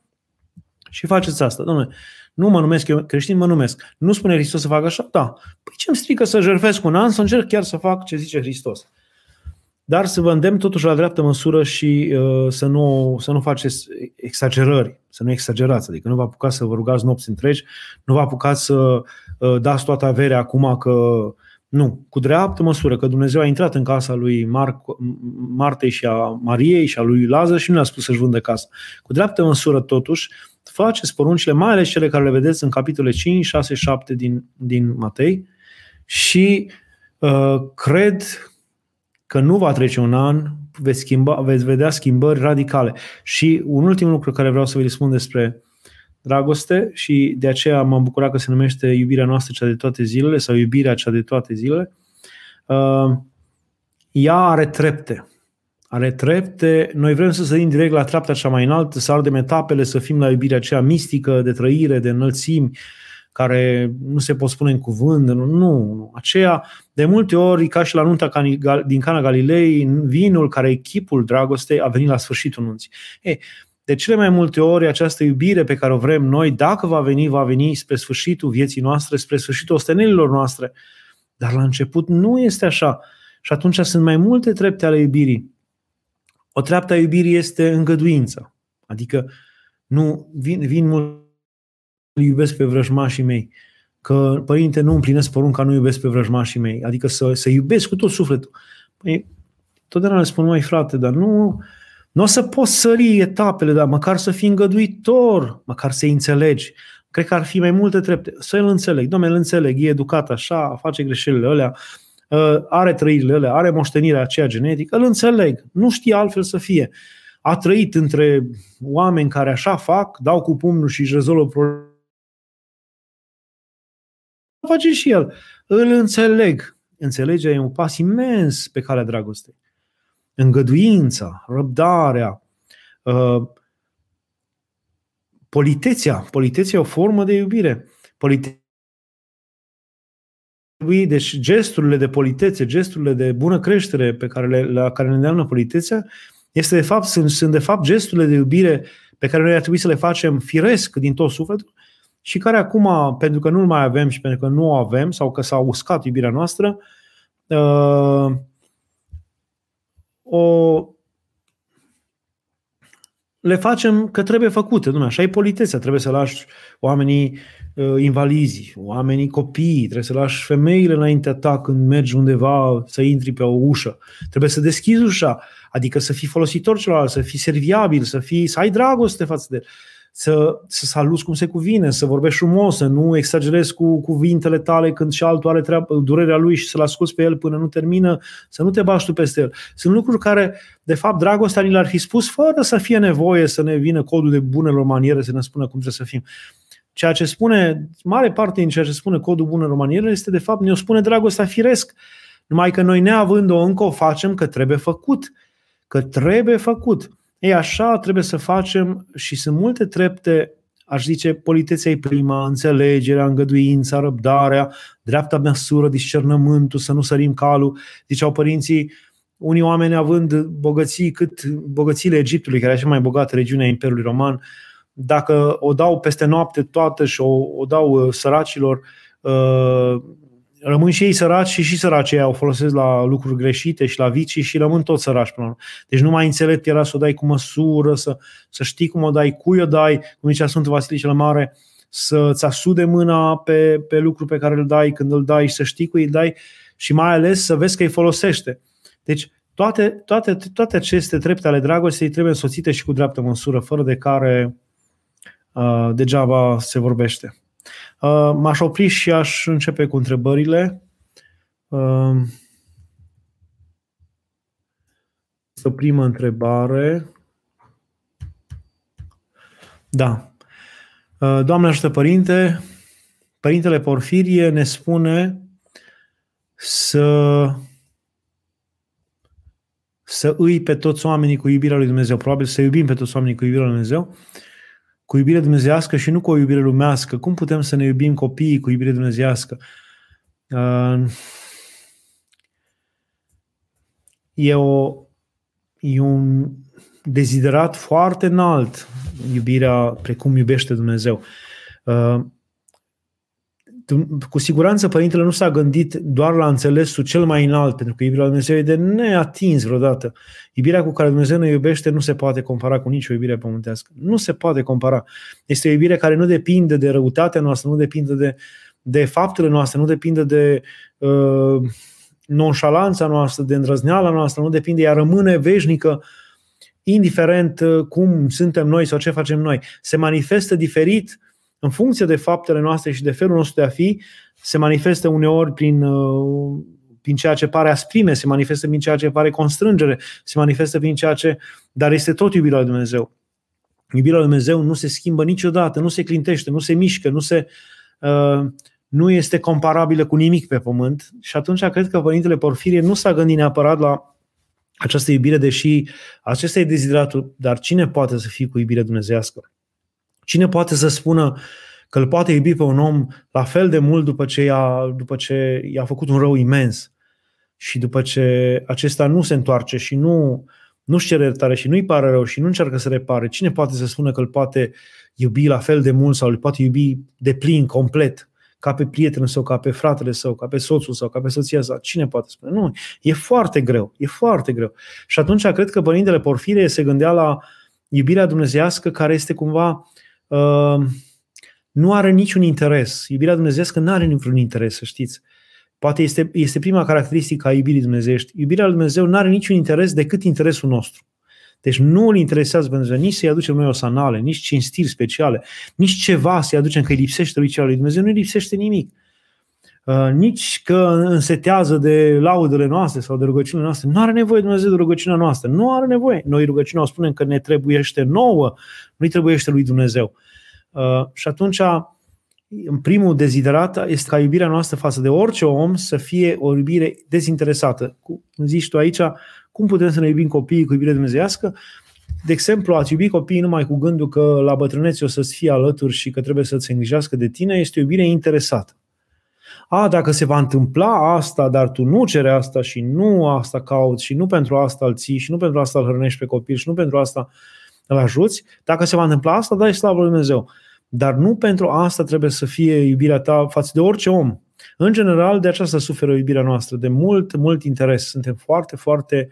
și faceți asta. Domnule, nu mă numesc eu creștin, mă numesc. Nu spune Hristos să facă așa? Da. Păi ce îmi strică să jerfesc un an, să încerc chiar să fac ce zice Hristos. Dar să vă îndemn totuși la dreaptă măsură și uh, să, nu, să nu faceți exagerări, să nu exagerați. Adică nu vă apucați să vă rugați nopți întregi, nu vă apucați să uh, dați toată averea acum că Nu, cu dreaptă măsură, că Dumnezeu a intrat în casa lui Mar- Martei și a Mariei și a lui Lazar și nu le-a spus să-și vândă casa. Cu dreaptă măsură, totuși, faceți poruncile, mai ales cele care le vedeți în capitole 5, 6, 7 din, din Matei și uh, cred că nu va trece un an, veți, schimba, veți vedea schimbări radicale. Și un ultim lucru care vreau să vă spun despre dragoste și de aceea m-am bucurat că se numește iubirea noastră cea de toate zilele sau iubirea cea de toate zilele. Uh, ea are trepte. Are trepte. Noi vrem să sărim direct la treapta cea mai înaltă, să ardem etapele, să fim la iubirea aceea mistică, de trăire, de înălțimi, care nu se pot spune în cuvânt. Nu, nu. Aceea, de multe ori, ca și la nunta din Cana Galilei, vinul care e chipul dragostei a venit la sfârșitul nunții. Ei, de cele mai multe ori, această iubire pe care o vrem noi, dacă va veni, va veni spre sfârșitul vieții noastre, spre sfârșitul ostenelilor noastre. Dar la început nu este așa. Și atunci sunt mai multe trepte ale iubirii. O treaptă a iubirii este îngăduința. Adică nu vin, vin mult iubesc pe vrăjmașii mei. Că, părinte, nu împlinesc porunca, nu iubesc pe vrăjmașii mei. Adică să, să iubesc cu tot sufletul. Păi, totdeauna le spun, mai frate, dar nu, nu o să poți sări etapele, dar măcar să fii îngăduitor, măcar să-i înțelegi. Cred că ar fi mai multe trepte. Să-l înțeleg. Domnule, îl înțeleg, e educat așa, face greșelile alea, ă, are trăirile alea, are moștenirea aceea genetică, îl înțeleg. Nu știe altfel să fie. A trăit între oameni care așa fac, dau cu pumnul și își rezolvă probleme. Face și el. Îl înțeleg. Înțelegerea e un pas imens pe calea dragostei îngăduința, răbdarea, uh, politețea. Politețea e o formă de iubire. Polite- deci gesturile de politețe, gesturile de bună creștere pe care le, la care ne îndeamnă politețea, este de fapt, sunt, sunt de fapt gesturile de iubire pe care noi ar trebui să le facem firesc din tot sufletul și care acum, pentru că nu mai avem și pentru că nu o avem sau că s-a uscat iubirea noastră, uh, o le facem că trebuie făcute. Dumne, așa e politețea. Trebuie să lași oamenii uh, invalizi, oamenii copii, trebuie să lași femeile înaintea ta când mergi undeva să intri pe o ușă. Trebuie să deschizi ușa, adică să fii folositor celălalt, să fii serviabil, să, fii, să ai dragoste față de el să, să saluți cum se cuvine, să vorbești frumos, să nu exagerezi cu cuvintele tale când și altul are treabă, durerea lui și să-l asculți pe el până nu termină, să nu te bași tu peste el. Sunt lucruri care, de fapt, dragostea ni le-ar fi spus fără să fie nevoie să ne vină codul de bunelor maniere să ne spună cum trebuie să fim. Ceea ce spune, mare parte din ceea ce spune codul bunelor maniere este, de fapt, ne-o spune dragostea firesc. Numai că noi neavând-o încă o facem că trebuie făcut. Că trebuie făcut. Ei, așa trebuie să facem și sunt multe trepte, aș zice, politețea e prima, înțelegerea, îngăduința, răbdarea, dreapta măsură, discernământul, să nu sărim calul. Ziceau părinții, unii oameni având bogății cât bogățiile Egiptului, care e cea mai bogată regiune a Imperiului Roman, dacă o dau peste noapte toată și o, o dau uh, săracilor, uh, rămân și ei săraci și și săracii o folosesc la lucruri greșite și la vicii și rămân tot săraci până la urmă. Deci nu mai înțelept era să o dai cu măsură, să, să știi cum o dai, cui o dai, cum zicea Sfântul Vasile cel Mare, să-ți asude mâna pe, pe lucru pe care îl dai când îl dai și să știi cui îl dai și mai ales să vezi că îi folosește. Deci toate, toate, toate aceste trepte ale dragostei trebuie însoțite și cu dreaptă măsură, fără de care uh, degeaba se vorbește. Uh, m-aș opri și aș începe cu întrebările. Uh, o primă întrebare. Da. Uh, Doamne ajută Părinte, Părintele Porfirie ne spune să să îi pe toți oamenii cu iubirea lui Dumnezeu, probabil să iubim pe toți oamenii cu iubirea lui Dumnezeu, cu iubire dumnezească și nu cu o iubire lumească. Cum putem să ne iubim copiii cu iubire dumnezească? Uh, e, o, e un deziderat foarte înalt iubirea precum iubește Dumnezeu. Uh, cu siguranță părintele nu s-a gândit doar la înțelesul cel mai înalt, pentru că iubirea lui Dumnezeu e de neatins vreodată. Iubirea cu care Dumnezeu ne iubește nu se poate compara cu nicio iubire pământească. Nu se poate compara. Este o iubire care nu depinde de răutatea noastră, nu depinde de, de faptele noastre, nu depinde de uh, nonșalanța noastră, de îndrăzneala noastră, nu depinde, ea rămâne veșnică, indiferent uh, cum suntem noi sau ce facem noi. Se manifestă diferit în funcție de faptele noastre și de felul nostru de a fi, se manifestă uneori prin, uh, prin ceea ce pare asprime, se manifestă prin ceea ce pare constrângere, se manifestă prin ceea ce... Dar este tot iubirea lui Dumnezeu. Iubirea lui Dumnezeu nu se schimbă niciodată, nu se clintește, nu se mișcă, nu se... Uh, nu este comparabilă cu nimic pe pământ și atunci cred că Părintele Porfirie nu s-a gândit neapărat la această iubire, deși acesta e dezideratul, dar cine poate să fie cu iubire dumnezească? Cine poate să spună că îl poate iubi pe un om la fel de mult după ce i-a, după ce i-a făcut un rău imens și după ce acesta nu se întoarce și nu, nu-și cere iertare și nu-i pare rău și nu încearcă să repare, cine poate să spună că îl poate iubi la fel de mult sau îl poate iubi de plin, complet? ca pe prietenul său, ca pe fratele său, ca pe soțul său, ca pe soția sa. Cine poate spune? Nu, e foarte greu, e foarte greu. Și atunci cred că Părintele Porfire se gândea la iubirea dumnezească care este cumva uh, nu are niciun interes. Iubirea dumnezească nu are niciun interes, să știți. Poate este, este prima caracteristică a iubirii dumnezeiești. Iubirea lui Dumnezeu nu are niciun interes decât interesul nostru. Deci nu îl interesează pentru Dumnezeu nici să-i aducem noi o sanale, nici cinstiri speciale, nici ceva să-i aducem că îi lipsește lui lui Dumnezeu, nu îi lipsește nimic. Uh, nici că însetează de laudele noastre sau de rugăciunile noastre. Nu are nevoie Dumnezeu de rugăciunea noastră. Nu are nevoie. Noi rugăciunea o spunem că ne trebuiește nouă, nu-i trebuiește lui Dumnezeu. Uh, și atunci, în primul deziderat este ca iubirea noastră față de orice om să fie o iubire dezinteresată. Cum zici tu aici, cum putem să ne iubim copiii cu iubire dumnezeiască? De exemplu, ați iubi copiii numai cu gândul că la bătrânețe o să-ți fie alături și că trebuie să-ți îngrijească de tine, este o iubire interesată. A, dacă se va întâmpla asta, dar tu nu cere asta și nu asta cauți și nu pentru asta îl ții și nu pentru asta îl hrănești pe copil și nu pentru asta îl ajuți, dacă se va întâmpla asta, dai slavă lui Dumnezeu. Dar nu pentru asta trebuie să fie iubirea ta față de orice om. În general, de aceasta suferă iubirea noastră, de mult, mult interes. Suntem foarte, foarte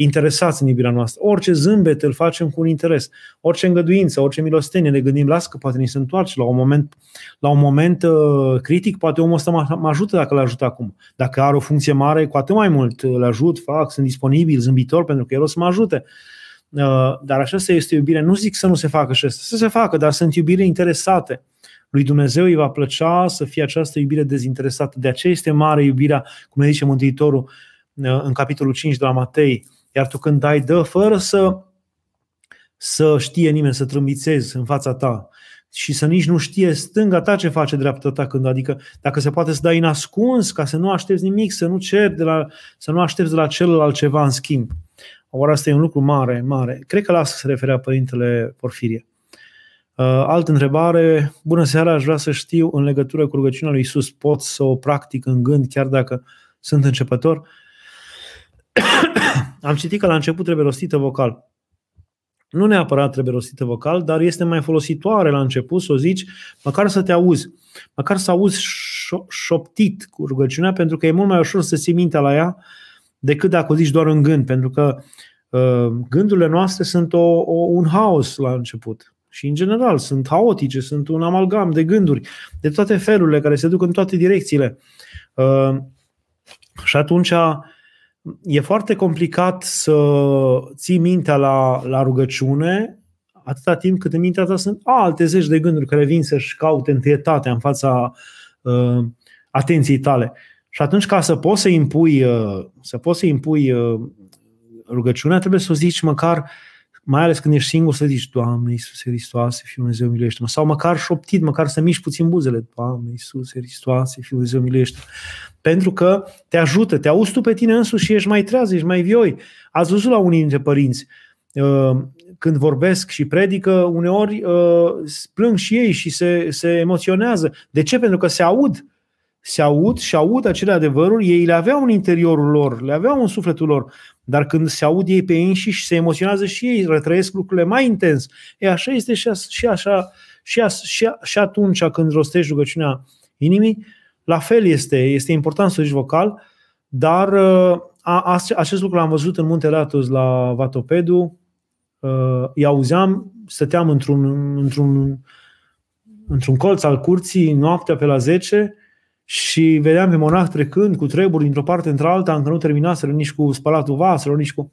interesați în iubirea noastră. Orice zâmbet îl facem cu un interes. Orice îngăduință, orice milostenie, ne gândim, las că poate ni se întoarce la un moment, la un moment uh, critic, poate omul ăsta mă, mă ajută dacă îl ajută acum. Dacă are o funcție mare, cu atât mai mult îl ajut, fac, sunt disponibil, zâmbitor, pentru că el o să mă ajute. Uh, dar așa este iubire. Nu zic să nu se facă și asta, să se facă, dar sunt iubire interesate. Lui Dumnezeu îi va plăcea să fie această iubire dezinteresată. De aceea este mare iubirea, cum ne zice Mântuitorul uh, în capitolul 5 de la Matei. Iar tu când dai, dă fără să, să știe nimeni, să trâmbițezi în fața ta și să nici nu știe stânga ta ce face dreapta ta când, adică dacă se poate să dai în ascuns ca să nu aștepți nimic, să nu ceri de la, să nu aștepți de la celălalt ceva în schimb. Ori asta e un lucru mare, mare. Cred că la asta se referea Părintele Porfirie. Uh, altă întrebare. Bună seara, aș vrea să știu în legătură cu rugăciunea lui Isus, pot să o practic în gând chiar dacă sunt începător? Am citit că la început trebuie rostită vocal. Nu neapărat trebuie rostită vocal, dar este mai folositoare la început să o zici, măcar să te auzi, măcar să auzi șoptit cu rugăciunea, pentru că e mult mai ușor să ții mintea la ea decât dacă o zici doar în gând, pentru că uh, gândurile noastre sunt o, o, un haos la început. Și în general sunt haotice, sunt un amalgam de gânduri, de toate felurile care se duc în toate direcțiile. Uh, și atunci e foarte complicat să ții mintea la, la rugăciune atâta timp cât în mintea ta sunt alte zeci de gânduri care vin să-și caute întâietatea în fața uh, atenției tale. Și atunci ca să poți să impui, uh, să poți să impui uh, rugăciunea, trebuie să o zici măcar, mai ales când ești singur, să zici, Doamne Iisuse Hristoase, Fiul Dumnezeu, miluiește-mă. Sau măcar șoptit, măcar să miști puțin buzele. Doamne Iisuse Hristoase, Fiul Dumnezeu, miluiește Pentru că te ajută, te auzi tu pe tine însuși și ești mai treaz, ești mai vioi. Ați văzut la unii dintre părinți, uh, când vorbesc și predică, uneori plâng și ei și se, se emoționează. De ce? Pentru că se aud se aud și aud acele adevăruri, ei le aveau în interiorul lor, le aveau în sufletul lor, dar când se aud ei pe ei înșiși, se emoționează și ei, retrăiesc lucrurile mai intens. E așa este și, și așa și, a, și, a, și atunci când rostești rugăciunea inimii, la fel este, este important să zici vocal, dar a, a, acest lucru l-am văzut în Muntele Atos la Vatopedu, îi auzeam, stăteam într-un, într-un, într-un colț al curții noaptea pe la 10 și vedeam pe monah trecând cu treburi dintr-o parte într-alta, încă nu terminaseră nici cu spălatul vaselor, nici cu...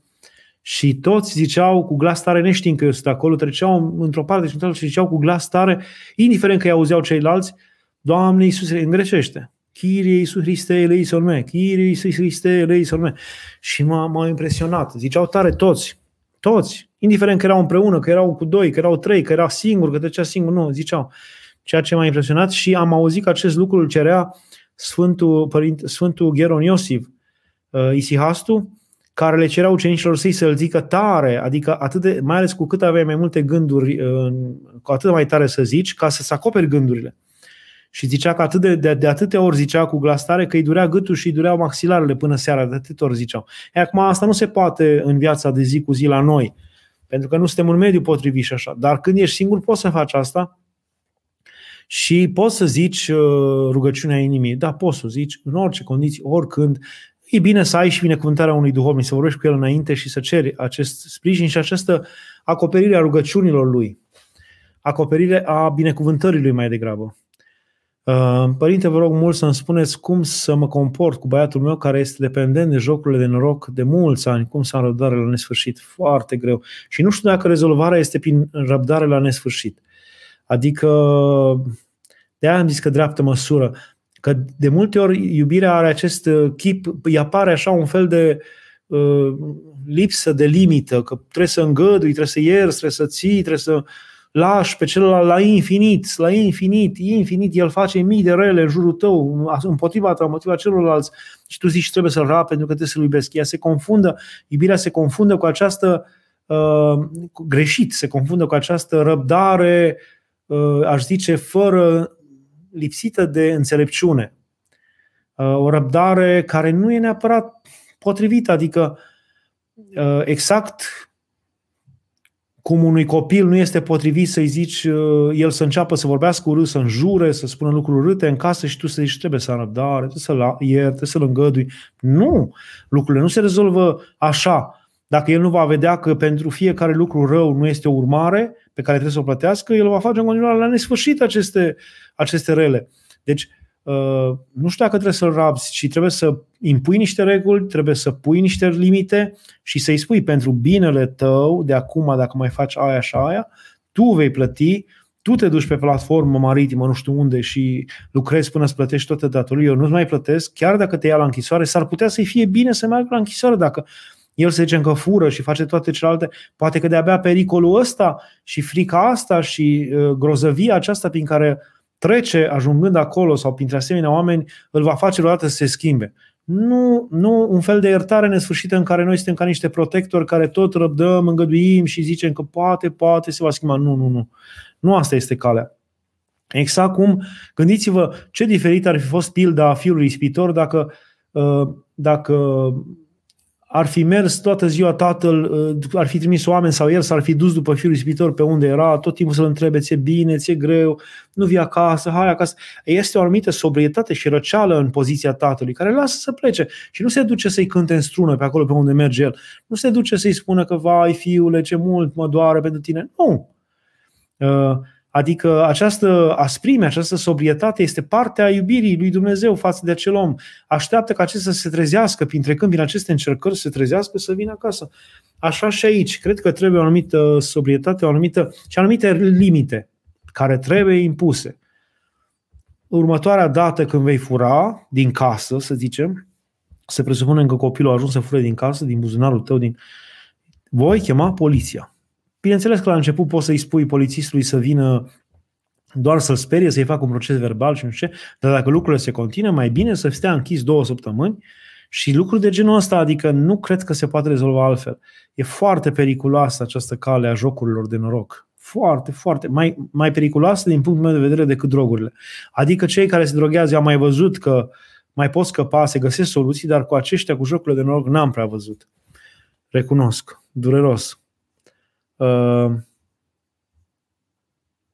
Și toți ziceau cu glas tare, neștiind că eu sunt acolo, treceau într-o parte și într-alta și ziceau cu glas tare, indiferent că îi auzeau ceilalți, Doamne Iisuse, în grecește. Chirie Iisus Hriste, eleison me. Chirie Iisus Hriste, eleison me. Și m-a, m-a impresionat. Ziceau tare toți. Toți. Indiferent că erau împreună, că erau cu doi, că erau trei, că era singur, că trecea singur. Nu, ziceau. Ceea ce m-a impresionat și am auzit că acest lucru îl cerea Sfântul, Părinte, Sfântul Gheron Iosif, uh, Isihastu, care le cerea ucenicilor săi să-l zică tare, adică atât de, mai ales cu cât aveai mai multe gânduri, uh, cu atât mai tare să zici, ca să-ți acoperi gândurile. Și zicea că atât de, de, de atâtea ori zicea cu glas tare că îi durea gâtul și îi dureau maxilarele până seara, de atâtea ori ziceau. E, acum asta nu se poate în viața de zi cu zi la noi, pentru că nu suntem un mediu potrivit și așa. Dar când ești singur poți să faci asta și poți să zici uh, rugăciunea inimii. Da, poți să zici în orice condiții, oricând. E bine să ai și binecuvântarea unui duhovnic, să vorbești cu el înainte și să ceri acest sprijin și această acoperire a rugăciunilor lui. Acoperire a binecuvântării lui mai degrabă. Uh, părinte, vă rog mult să-mi spuneți cum să mă comport cu băiatul meu care este dependent de jocurile de noroc de mulți ani, cum să am răbdare la nesfârșit. Foarte greu. Și nu știu dacă rezolvarea este prin răbdare la nesfârșit. Adică, de aia am zis că dreaptă măsură. Că de multe ori iubirea are acest uh, chip, îi apare așa un fel de uh, lipsă de limită, că trebuie să îngădui, trebuie să ierți, trebuie să ții, trebuie să lași pe celălalt la infinit, la infinit, infinit, el face mii de rele în jurul tău, împotriva ta, împotriva celorlalți și tu zici trebuie să-l rap pentru că trebuie să-l iubesc. Ea se confundă, iubirea se confundă cu această uh, greșit, se confundă cu această răbdare, uh, aș zice, fără lipsită de înțelepciune. Uh, o răbdare care nu e neapărat potrivită, adică uh, exact cum unui copil nu este potrivit să-i zici, uh, el să înceapă să vorbească urât, să înjure, să spună lucruri urâte în casă și tu să zici, trebuie să am răbdare, trebuie să-l iert, trebuie să-l îngădui. Nu! Lucrurile nu se rezolvă așa. Dacă el nu va vedea că pentru fiecare lucru rău nu este o urmare pe care trebuie să o plătească, el va face în continuare la nesfârșit aceste, aceste rele. Deci, Uh, nu știu dacă trebuie să-l rabzi, ci trebuie să impui niște reguli, trebuie să pui niște limite și să-i spui pentru binele tău, de acum, dacă mai faci aia și aia, tu vei plăti, tu te duci pe platformă maritimă, nu știu unde, și lucrezi până îți plătești toate datorii, eu nu-ți mai plătesc, chiar dacă te ia la închisoare, s-ar putea să-i fie bine să meargă la închisoare dacă el se zice că fură și face toate celelalte, poate că de-abia pericolul ăsta și frica asta și uh, grozăvia aceasta prin care trece ajungând acolo sau printre asemenea oameni, îl va face vreodată să se schimbe. Nu, nu un fel de iertare nesfârșită în care noi suntem ca niște protectori care tot răbdăm, îngăduim și zicem că poate, poate se va schimba. Nu, nu, nu. Nu asta este calea. Exact cum, gândiți-vă ce diferit ar fi fost pilda fiului ispitor dacă, uh, dacă ar fi mers toată ziua tatăl, uh, ar fi trimis oameni sau el s-ar fi dus după fiul ispitor pe unde era, tot timpul să-l întrebe, ți-e bine, ți-e greu, nu vii acasă, hai acasă. Este o anumită sobrietate și răceală în poziția tatălui, care lasă să plece și nu se duce să-i cânte în strună pe acolo pe unde merge el. Nu se duce să-i spună că, vai, fiule, ce mult mă doare pentru tine. Nu. Uh, Adică această asprime, această sobrietate este parte a iubirii lui Dumnezeu față de acel om. Așteaptă ca acesta să se trezească, prin trecând prin aceste încercări, să se trezească, să vină acasă. Așa și aici. Cred că trebuie o anumită sobrietate, o anumită, și anumite limite care trebuie impuse. Următoarea dată când vei fura din casă, să zicem, se presupune că copilul a ajuns să fure din casă, din buzunarul tău, din... voi chema poliția Bineînțeles că la început poți să-i spui polițistului să vină doar să-l sperie, să-i facă un proces verbal și nu știu ce, dar dacă lucrurile se continuă, mai bine să stea închis două săptămâni și lucruri de genul ăsta, adică nu cred că se poate rezolva altfel. E foarte periculoasă această cale a jocurilor de noroc. Foarte, foarte. Mai, mai periculoasă din punctul meu de vedere decât drogurile. Adică cei care se droghează, am mai văzut că mai pot scăpa, se găsesc soluții, dar cu aceștia, cu jocurile de noroc, n-am prea văzut. Recunosc. Dureros. Uh,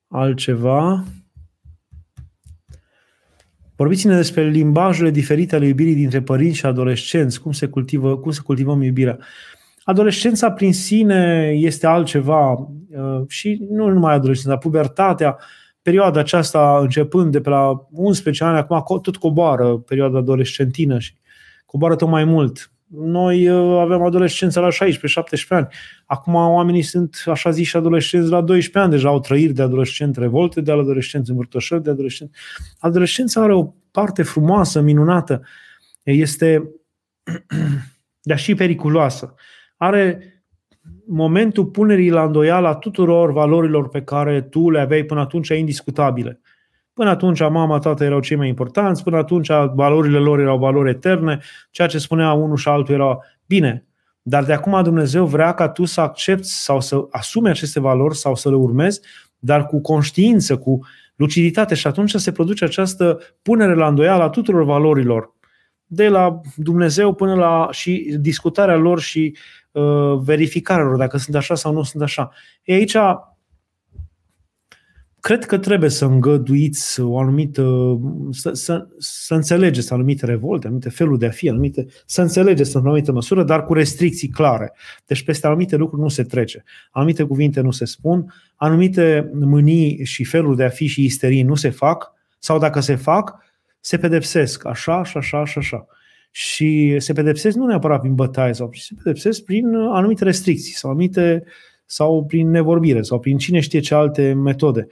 altceva. Vorbiți-ne despre limbajele diferite ale iubirii dintre părinți și adolescenți, cum se, cultivă, cum se cultivăm iubirea. Adolescența prin sine este altceva uh, și nu numai adolescența, pubertatea perioada aceasta, începând de pe la 11 ani, acum tot coboară perioada adolescentină și coboară tot mai mult. Noi uh, avem adolescență la 16-17 ani. Acum oamenii sunt, așa zis, și adolescenți la 12 ani. Deja au trăiri de adolescent, revolte de adolescenți, învârtoșări de adolescenți. Adolescența are o parte frumoasă, minunată. Este, dar și periculoasă. Are momentul punerii la îndoială a tuturor valorilor pe care tu le aveai până atunci indiscutabile. Până atunci mama, tata erau cei mai importanți, până atunci valorile lor erau valori eterne, ceea ce spunea unul și altul era bine. Dar de acum Dumnezeu vrea ca tu să accepti sau să asumi aceste valori sau să le urmezi, dar cu conștiință, cu luciditate și atunci se produce această punere la îndoială a tuturor valorilor, de la Dumnezeu până la și discutarea lor și uh, verificarea lor, dacă sunt așa sau nu sunt așa. E aici cred că trebuie să îngăduiți o anumită, să, să, să înțelegeți anumite revolte, anumite feluri de a fi, anumite, să înțelegeți în anumită măsură, dar cu restricții clare. Deci peste anumite lucruri nu se trece, anumite cuvinte nu se spun, anumite mânii și feluri de a fi și isterii nu se fac, sau dacă se fac, se pedepsesc așa și așa și așa. Și se pedepsesc nu neapărat prin bătaie, sau se pedepsesc prin anumite restricții sau anumite sau prin nevorbire sau prin cine știe ce alte metode.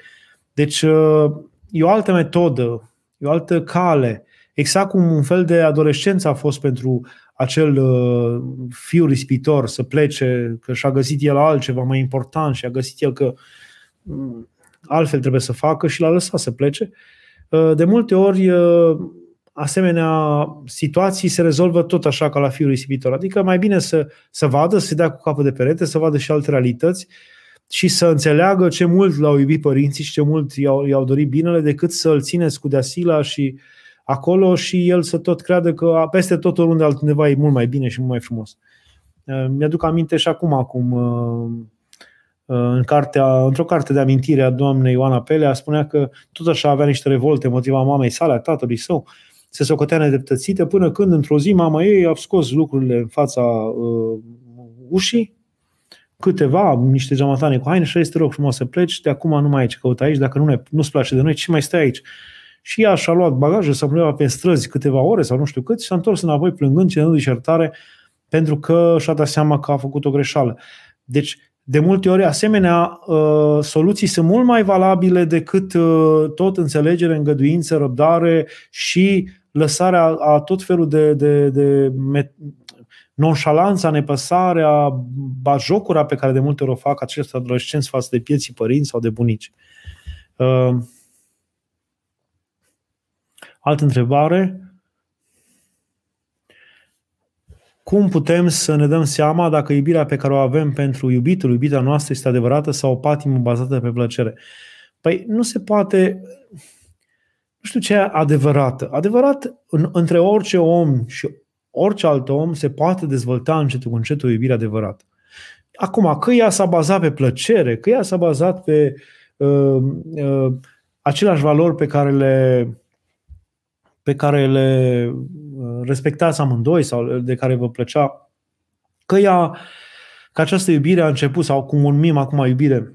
Deci uh, e o altă metodă, e o altă cale. Exact cum un fel de adolescență a fost pentru acel uh, fiu rispitor să plece, că și-a găsit el altceva mai important și a găsit el că mm, altfel trebuie să facă și l-a lăsat să plece. Uh, de multe ori asemenea situații se rezolvă tot așa ca la fiul risipitor. Adică mai bine să, să vadă, să se dea cu capul de perete, să vadă și alte realități și să înțeleagă ce mult l-au iubit părinții și ce mult i-au, i-au dorit binele, decât să-l țineți cu deasila și acolo și el să tot creadă că peste tot oriunde altundeva e mult mai bine și mult mai frumos. Uh, mi-aduc aminte și acum, acum uh, uh, în cartea, într-o carte de amintire a doamnei Ioana Pelea, spunea că tot așa avea niște revolte motiva mamei sale, a tatălui său, se socotea nedreptățită, până când într-o zi mama ei a scos lucrurile în fața uh, ușii câteva, niște jamatane cu haine și este rog frumos să pleci, de acum nu mai ai ce căuta aici, dacă nu ne, nu-ți place de noi, ce mai stai aici? Și ea și-a luat bagajul, s-a plimbat pe străzi câteva ore sau nu știu cât și s-a întors înapoi plângând, cerându-i iertare pentru că și-a dat seama că a făcut o greșeală. Deci, de multe ori, asemenea uh, soluții sunt mult mai valabile decât uh, tot înțelegere, îngăduință, răbdare și lăsarea a tot felul de, de, de nonșalanța, nepăsarea, bajocura pe care de multe ori o fac acești adolescenți față de pieții părinți sau de bunici. Uh, altă întrebare. Cum putem să ne dăm seama dacă iubirea pe care o avem pentru iubitul, iubita noastră este adevărată sau o patimă bazată pe plăcere? Păi nu se poate, nu știu ce e adevărată. Adevărat în, între orice om și orice alt om se poate dezvolta încetul cu încetul o iubire adevărată. Acum, că ea s-a bazat pe plăcere, că ea s-a bazat pe uh, uh, aceleași valori pe care le pe care le uh, respectați amândoi sau de care vă plăcea, că ea, că această iubire a început, sau cum numim acum iubire,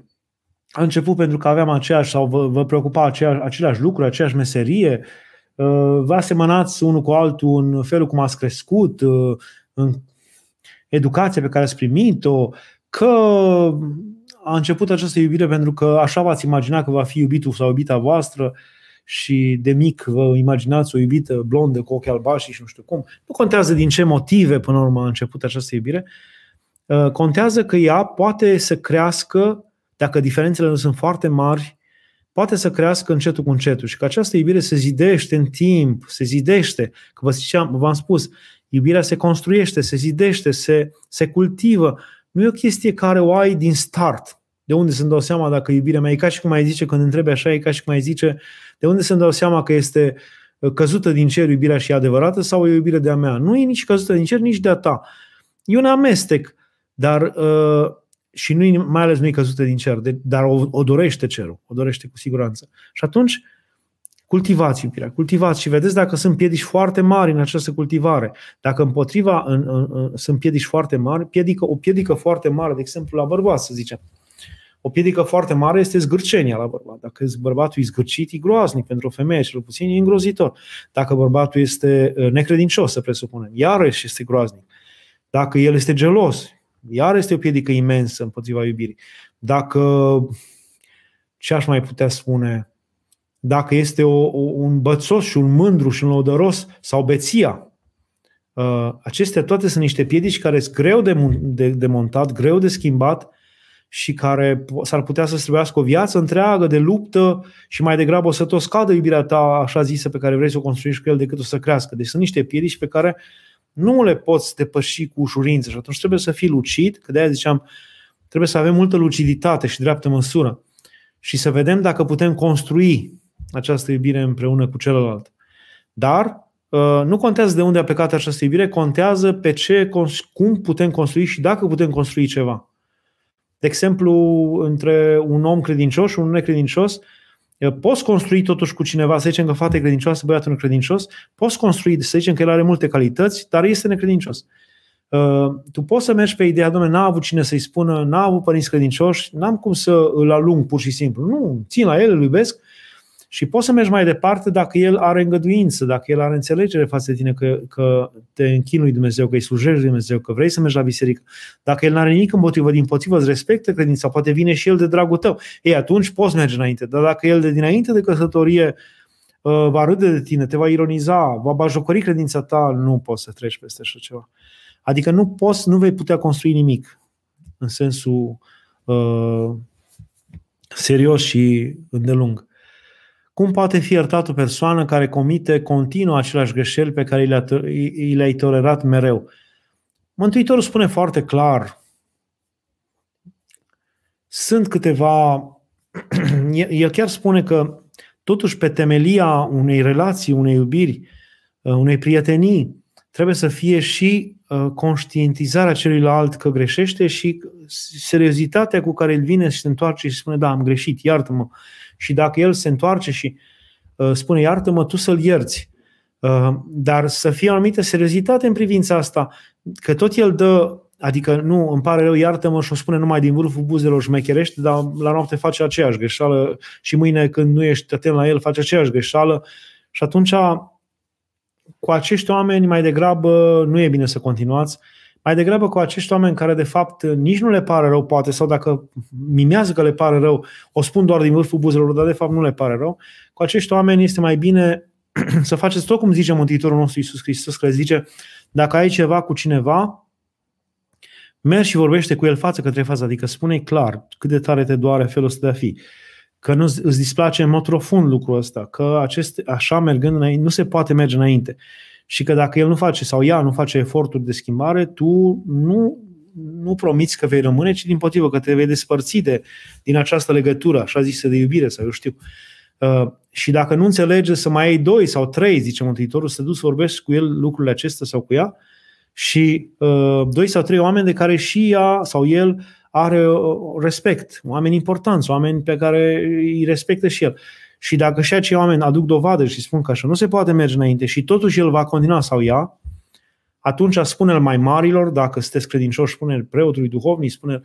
a început pentru că aveam aceeași sau vă, vă preocupa aceeași, aceleași lucruri, aceeași meserie, Uh, vă asemănați unul cu altul în felul cum ați crescut, uh, în educația pe care ați primit-o, că a început această iubire pentru că așa v-ați imagina că va fi iubitul sau iubita voastră și de mic vă imaginați o iubită blondă cu ochi albaștri și nu știu cum. Nu contează din ce motive până la urmă a început această iubire. Uh, contează că ea poate să crească, dacă diferențele nu sunt foarte mari, poate să crească încetul cu încetul și că această iubire se zidește în timp, se zidește. Că vă ziceam, v-am spus, iubirea se construiește, se zidește, se, se cultivă. Nu e o chestie care o ai din start. De unde să-mi dau seama dacă iubirea mea e ca și cum ai zice, când întrebi așa, e ca și cum ai zice, de unde să-mi dau seama că este uh, căzută din cer iubirea și e adevărată sau e iubire de-a mea. Nu e nici căzută din cer, nici de-a ta. E un amestec, dar uh, și nu mai ales nu e căzută din cer, de, dar o, o dorește cerul, o dorește cu siguranță. Și atunci cultivați iubirea, cultivați și vedeți dacă sunt piedici foarte mari în această cultivare. Dacă împotriva în, în, în, sunt piedici foarte mari, piedică, o piedică foarte mare, de exemplu la bărbați, să zicem. o piedică foarte mare este zgârcenia la bărbat. Dacă bărbatul e zgârcit, e groaznic pentru o femeie, cel puțin e îngrozitor. Dacă bărbatul este uh, necredincios, să presupunem, iarăși este groaznic. Dacă el este gelos, iar este o piedică imensă împotriva iubirii. Dacă, ce aș mai putea spune, dacă este o, o, un bățos și un mândru și un lăudăros sau beția, uh, acestea toate sunt niște piedici care sunt greu de, de, de montat, greu de schimbat și care s-ar putea să străbească o viață întreagă de luptă și mai degrabă o să tot scadă iubirea ta așa zisă pe care vrei să o construiești cu el decât o să crească. Deci sunt niște piedici pe care nu le poți depăși cu ușurință și atunci trebuie să fii lucid, că de-aia ziceam, trebuie să avem multă luciditate și dreaptă măsură și să vedem dacă putem construi această iubire împreună cu celălalt. Dar uh, nu contează de unde a plecat această iubire, contează pe ce, cum putem construi și dacă putem construi ceva. De exemplu, între un om credincios și un necredincios, poți construi totuși cu cineva, să zicem că fata e credincioasă, băiatul necredincios, poți construi, să zicem că el are multe calități, dar este necredincios. Tu poți să mergi pe ideea, domnule, n-a avut cine să-i spună, n-a avut părinți credincioși, n-am cum să îl alung pur și simplu. Nu, țin la el, îl iubesc și poți să mergi mai departe dacă el are îngăduință, dacă el are înțelegere față de tine că, că te închinui Dumnezeu, că îi slujești Dumnezeu, că vrei să mergi la biserică. Dacă el nu are nimic împotrivă, din potrivă, îți respectă credința, poate vine și el de dragul tău. Ei, atunci poți merge înainte. Dar dacă el de dinainte de căsătorie uh, va râde de tine, te va ironiza, va bajocori credința ta, nu poți să treci peste așa ceva. Adică nu poți, nu vei putea construi nimic în sensul uh, serios și îndelung. Cum poate fi iertat o persoană care comite continuu aceleași greșeli pe care i le-ai tolerat mereu? Mântuitorul spune foarte clar, sunt câteva, el chiar spune că totuși pe temelia unei relații, unei iubiri, uh, unei prietenii, trebuie să fie și uh, conștientizarea celuilalt că greșește și seriozitatea cu care el vine și se întoarce și spune, da, am greșit, iartă-mă și dacă el se întoarce și uh, spune iartă-mă, tu să-l ierți. Uh, dar să fie o anumită seriozitate în privința asta, că tot el dă, adică nu, îmi pare rău, iartă-mă și o spune numai din vârful buzelor șmecherește, dar la noapte face aceeași greșeală și mâine când nu ești atent la el face aceeași greșeală și atunci cu acești oameni mai degrabă nu e bine să continuați, mai degrabă cu acești oameni care de fapt nici nu le pare rău, poate, sau dacă mimează că le pare rău, o spun doar din vârful buzelor, dar de fapt nu le pare rău, cu acești oameni este mai bine să faceți tot cum zice Mântuitorul nostru Iisus Hristos, că zice, dacă ai ceva cu cineva, mergi și vorbește cu el față către față, adică spune clar cât de tare te doare felul ăsta de a fi, că nu îți displace în mod profund lucrul ăsta, că acest, așa mergând înainte, nu se poate merge înainte și că dacă el nu face sau ea nu face eforturi de schimbare, tu nu, nu promiți că vei rămâne, ci din potrivă că te vei despărți de, din această legătură, așa zisă de iubire sau eu știu. Uh, și dacă nu înțelege să mai ai doi sau trei, zice Mântuitorul, să duci să vorbești cu el lucrurile acestea sau cu ea și uh, doi sau trei oameni de care și ea sau el are uh, respect, oameni importanți, oameni pe care îi respectă și el. Și dacă și acei oameni aduc dovadă și spun că așa nu se poate merge înainte și totuși el va continua sau ea, atunci spune-l mai marilor, dacă sunteți credincioși, spune preotului duhovnic, spune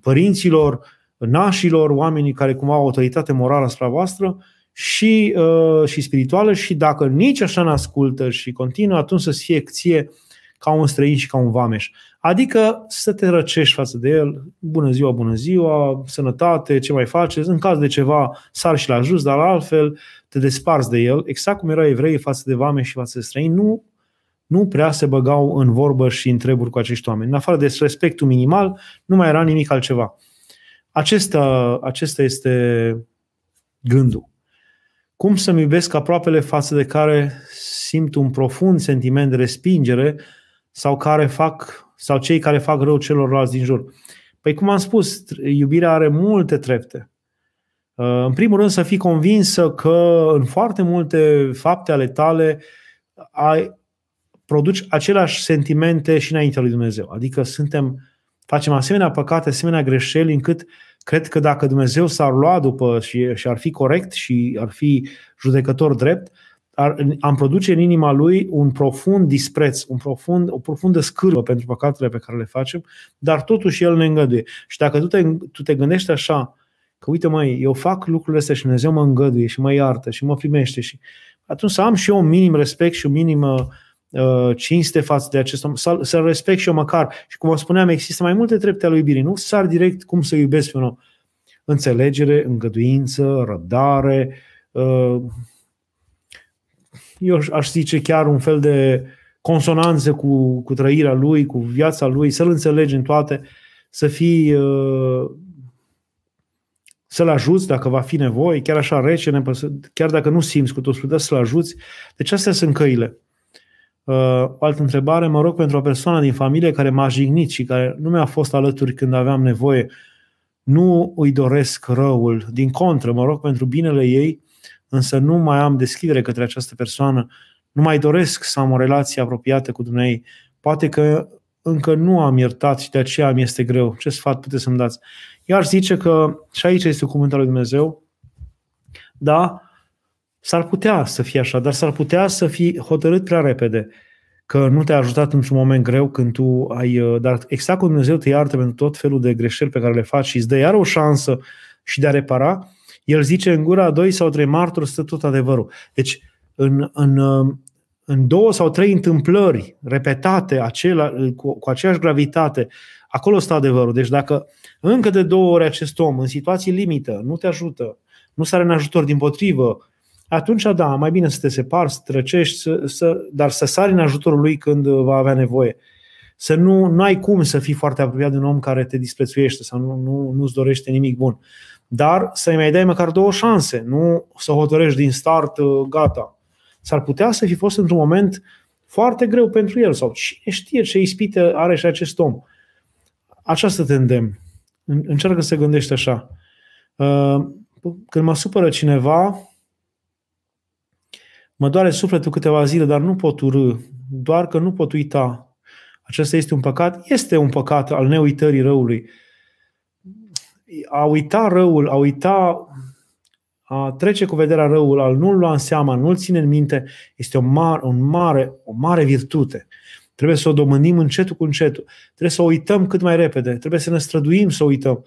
părinților, nașilor, oamenii care cumva au autoritate morală asupra voastră și, uh, și spirituală și dacă nici așa nu ascultă și continuă, atunci să fie ție ca un străin și ca un vameș. Adică să te răcești față de el, bună ziua, bună ziua, sănătate, ce mai faceți, în caz de ceva sar și la jos, dar altfel te desparți de el, exact cum erau evrei față de vameș și față de străini, nu, nu prea se băgau în vorbă și în treburi cu acești oameni. În afară de respectul minimal, nu mai era nimic altceva. Acesta, acesta este gândul. Cum să-mi iubesc aproapele față de care simt un profund sentiment de respingere sau care fac sau cei care fac rău celorlalți din jur. Păi cum am spus, iubirea are multe trepte. Uh, în primul rând să fii convinsă că în foarte multe fapte ale tale ai, produci aceleași sentimente și înaintea lui Dumnezeu. Adică suntem, facem asemenea păcate, asemenea greșeli, încât cred că dacă Dumnezeu s-ar lua după și, și ar fi corect și ar fi judecător drept, am produce în inima lui un profund dispreț, un profund, o profundă scârbă pentru păcatele pe care le facem, dar totuși el ne îngăduie. Și dacă tu te, tu te gândești așa, că uite mai, eu fac lucrurile astea și Dumnezeu mă îngăduie și mă iartă și mă primește și atunci să am și eu un minim respect și un minim uh, cinste față de acest om, să, să respect și eu măcar. Și cum vă spuneam, există mai multe trepte ale iubirii. Nu sar direct cum să iubesc pe un om. Înțelegere, îngăduință, răbdare, uh, eu aș zice chiar un fel de consonanță cu, cu trăirea lui, cu viața lui, să-l înțelegi în toate, să fii uh, să-l ajuți dacă va fi nevoie, chiar așa rece, nepăsă, chiar dacă nu simți cu totul, dar să-l ajuți. Deci astea sunt căile. Uh, o altă întrebare, mă rog pentru o persoană din familie care m-a jignit și care nu mi-a fost alături când aveam nevoie. Nu îi doresc răul. Din contră, mă rog pentru binele ei, însă nu mai am deschidere către această persoană. Nu mai doresc să am o relație apropiată cu dumneai. Poate că încă nu am iertat și de aceea mi este greu. Ce sfat puteți să-mi dați? Iar zice că, și aici este cuvântul lui Dumnezeu, da, s-ar putea să fie așa, dar s-ar putea să fii hotărât prea repede că nu te-a ajutat într-un moment greu când tu ai... Uh, dar exact cum Dumnezeu te iartă pentru tot felul de greșeli pe care le faci și îți dă iar o șansă și de a repara, el zice în gura doi sau trei martori stă tot adevărul. Deci în, în, uh, în două sau trei întâmplări repetate acela, cu, cu aceeași gravitate, acolo stă adevărul. Deci dacă încă de două ori acest om, în situații limită, nu te ajută, nu sare în ajutor din potrivă, atunci, da, mai bine să te separi, să trăcești, să, să, dar să sari în ajutorul lui când va avea nevoie. Să nu, nu ai cum să fii foarte apropiat de un om care te disprețuiește sau nu, nu, nu-ți dorește nimic bun. Dar să-i mai dai măcar două șanse, nu să hotărești din start, uh, gata. S-ar putea să fi fost într-un moment foarte greu pentru el sau cine știe ce ispite are și acest om. Aceasta te îndemn. Încearcă să gândești așa. Uh, când mă supără cineva, mă doare sufletul câteva zile, dar nu pot urâ, doar că nu pot uita. Acesta este un păcat? Este un păcat al neuitării răului. A uita răul, a uita, a trece cu vederea răul, al nu-l lua în seama, nu-l ține în minte, este o mare, un mare, o mare virtute. Trebuie să o domândim încetul cu încetul. Trebuie să o uităm cât mai repede. Trebuie să ne străduim să o uităm.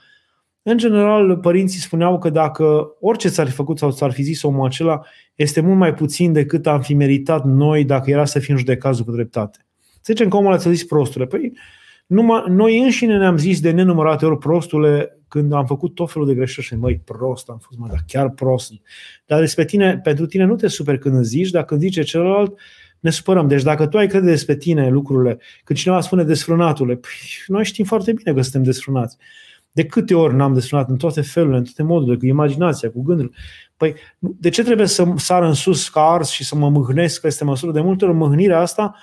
În general, părinții spuneau că dacă orice ți-ar fi făcut sau ți-ar fi zis omul acela, este mult mai puțin decât am fi meritat noi dacă era să fim judecați după dreptate. Să zicem că omul ți-a zis prostule. Păi, numai, noi înșine ne-am zis de nenumărate ori prostule când am făcut tot felul de greșeli și măi, prost am fost, mă, dar chiar prost. Dar despre tine, pentru tine nu te super când îți zici, dacă când zice celălalt, ne supărăm. Deci dacă tu ai crede despre tine lucrurile, când cineva spune desfrânatule, păi, noi știm foarte bine că suntem desfrânați. De câte ori n-am desfrânat în toate felurile, în toate modurile, cu imaginația, cu gândul. Păi, de ce trebuie să sar în sus ca ars și să mă mâhnesc peste măsură? De multe ori mâhnirea asta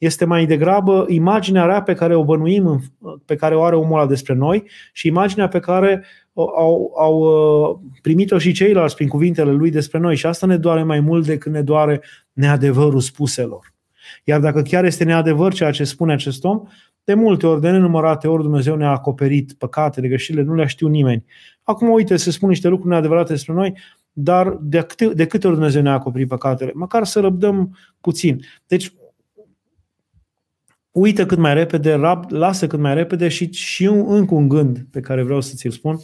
este mai degrabă imaginea rea pe care o bănuim, pe care o are omul ăla despre noi și imaginea pe care au, au uh, primit-o și ceilalți prin cuvintele lui despre noi. Și asta ne doare mai mult decât ne doare neadevărul spuselor. Iar dacă chiar este neadevăr ceea ce spune acest om, de multe ori, de nenumărate ori, Dumnezeu ne-a acoperit păcatele, greșelile, nu le știu nimeni. Acum, uite, se spun niște lucruri neadevărate despre noi, dar de câte, de câte ori Dumnezeu ne-a acoperit păcatele? Măcar să răbdăm puțin. Deci, uită cât mai repede, rab, lasă cât mai repede și, și un, încă un gând pe care vreau să ți-l spun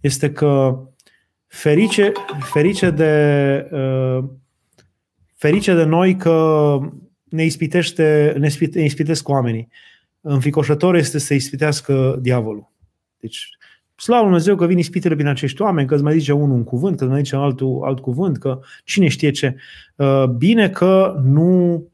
este că ferice, ferice, de, uh, ferice de noi că ne ispitește, ne ispitesc oamenii. Înficoșător este să ispitească diavolul. Deci, slavă Dumnezeu că vin ispitele prin acești oameni, că îți mai zice unul un cuvânt, că îți mai zice altul alt cuvânt, că cine știe ce. Uh, bine că nu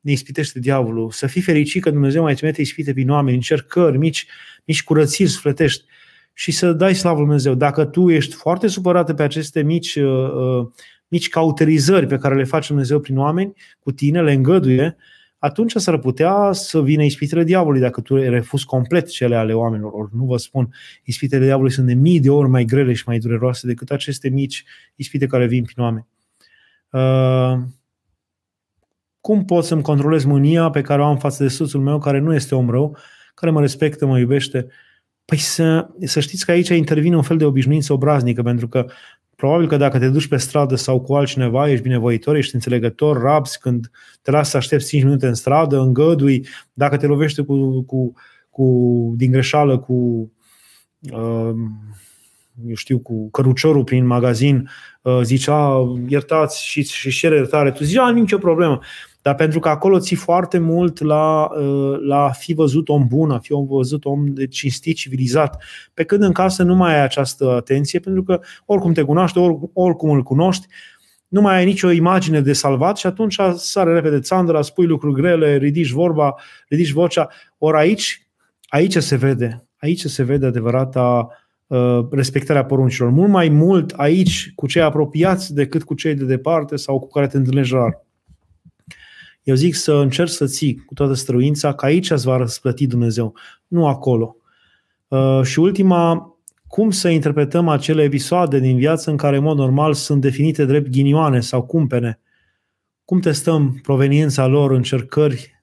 ne ispitește diavolul. Să fii fericit că Dumnezeu mai trimite ispite prin oameni, încercări, mici, mici curățiri sufletești și să dai slavă Dumnezeu. Dacă tu ești foarte supărată pe aceste mici, uh, uh, mici cauterizări pe care le face Dumnezeu prin oameni, cu tine, le îngăduie, atunci s-ar putea să vină ispitele diavolului dacă tu refuzi complet cele ale oamenilor. Or, nu vă spun, ispitele diavolului sunt de mii de ori mai grele și mai dureroase decât aceste mici ispite care vin prin oameni. Uh, cum pot să-mi controlez mânia pe care o am față de soțul meu, care nu este om rău, care mă respectă, mă iubește? Păi să, să știți că aici intervine un fel de obișnuință obraznică, pentru că Probabil că dacă te duci pe stradă sau cu altcineva, ești binevoitor, ești înțelegător, rabzi când te lasă să aștepți 5 minute în stradă, îngădui, dacă te lovește cu, cu, cu din greșeală cu uh, eu știu, cu căruciorul prin magazin, uh, zicea iertați și, și cere iertare, tu zicea nicio problemă. Dar pentru că acolo ții foarte mult la, uh, la fi văzut om bun, a fi văzut om de cinstit, civilizat. Pe când în casă nu mai ai această atenție, pentru că oricum te cunoaște, oricum îl cunoști, nu mai ai nicio imagine de salvat și atunci sare repede țandra, spui lucruri grele, ridici vorba, ridici vocea. Ori aici, aici se vede, aici se vede adevărata uh, respectarea poruncilor. Mult mai mult aici cu cei apropiați decât cu cei de departe sau cu care te întâlnești rar. Eu zic să încerci să ții cu toată străuința că aici îți va răsplăti Dumnezeu, nu acolo. Uh, și ultima, cum să interpretăm acele episoade din viață în care, în mod normal, sunt definite drept ghinioane sau cumpene? Cum testăm proveniența lor, încercări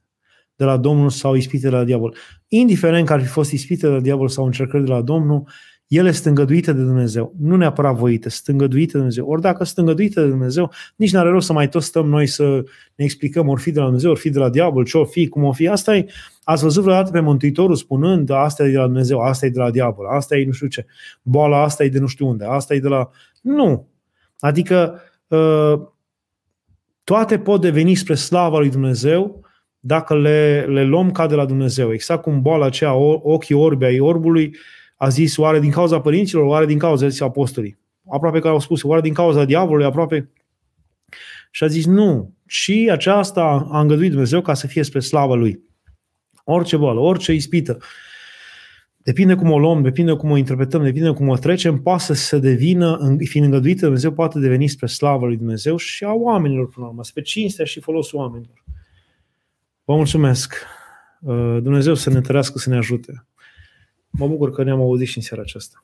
de la Domnul sau ispite de la diavol? Indiferent că ar fi fost ispite de la diavol sau încercări de la Domnul, ele sunt îngăduite de Dumnezeu, nu neapărat voite, sunt îngăduite de Dumnezeu. Ori dacă sunt îngăduite de Dumnezeu, nici n-are rost să mai tot stăm noi să ne explicăm ori fi de la Dumnezeu, ori fi de la diavol, ce o fi, cum o fi. Asta e, ați văzut vreodată pe Mântuitorul spunând, asta e de la Dumnezeu, asta e de la diavol, asta e nu știu ce, boala asta e de nu știu unde, asta e de la... Nu. Adică ă, toate pot deveni spre slava lui Dumnezeu dacă le, le luăm ca de la Dumnezeu. Exact cum boala aceea, ochii orbi ai orbului, a zis oare din cauza părinților, oare din cauza, zis apostolii. Aproape că au spus, oare din cauza diavolului, aproape. Și a zis nu, și aceasta a îngăduit Dumnezeu ca să fie spre slavă Lui. Orice boală, orice ispită, depinde cum o luăm, depinde cum o interpretăm, depinde cum o trecem, poate să devină, fiind îngăduită Dumnezeu, poate deveni spre slavă lui Dumnezeu și a oamenilor până la urmă, spre cinstea și folosul oamenilor. Vă mulțumesc! Uh, Dumnezeu să ne întărească, să ne ajute. Mă bucur că ne-am auzit și în seara aceasta.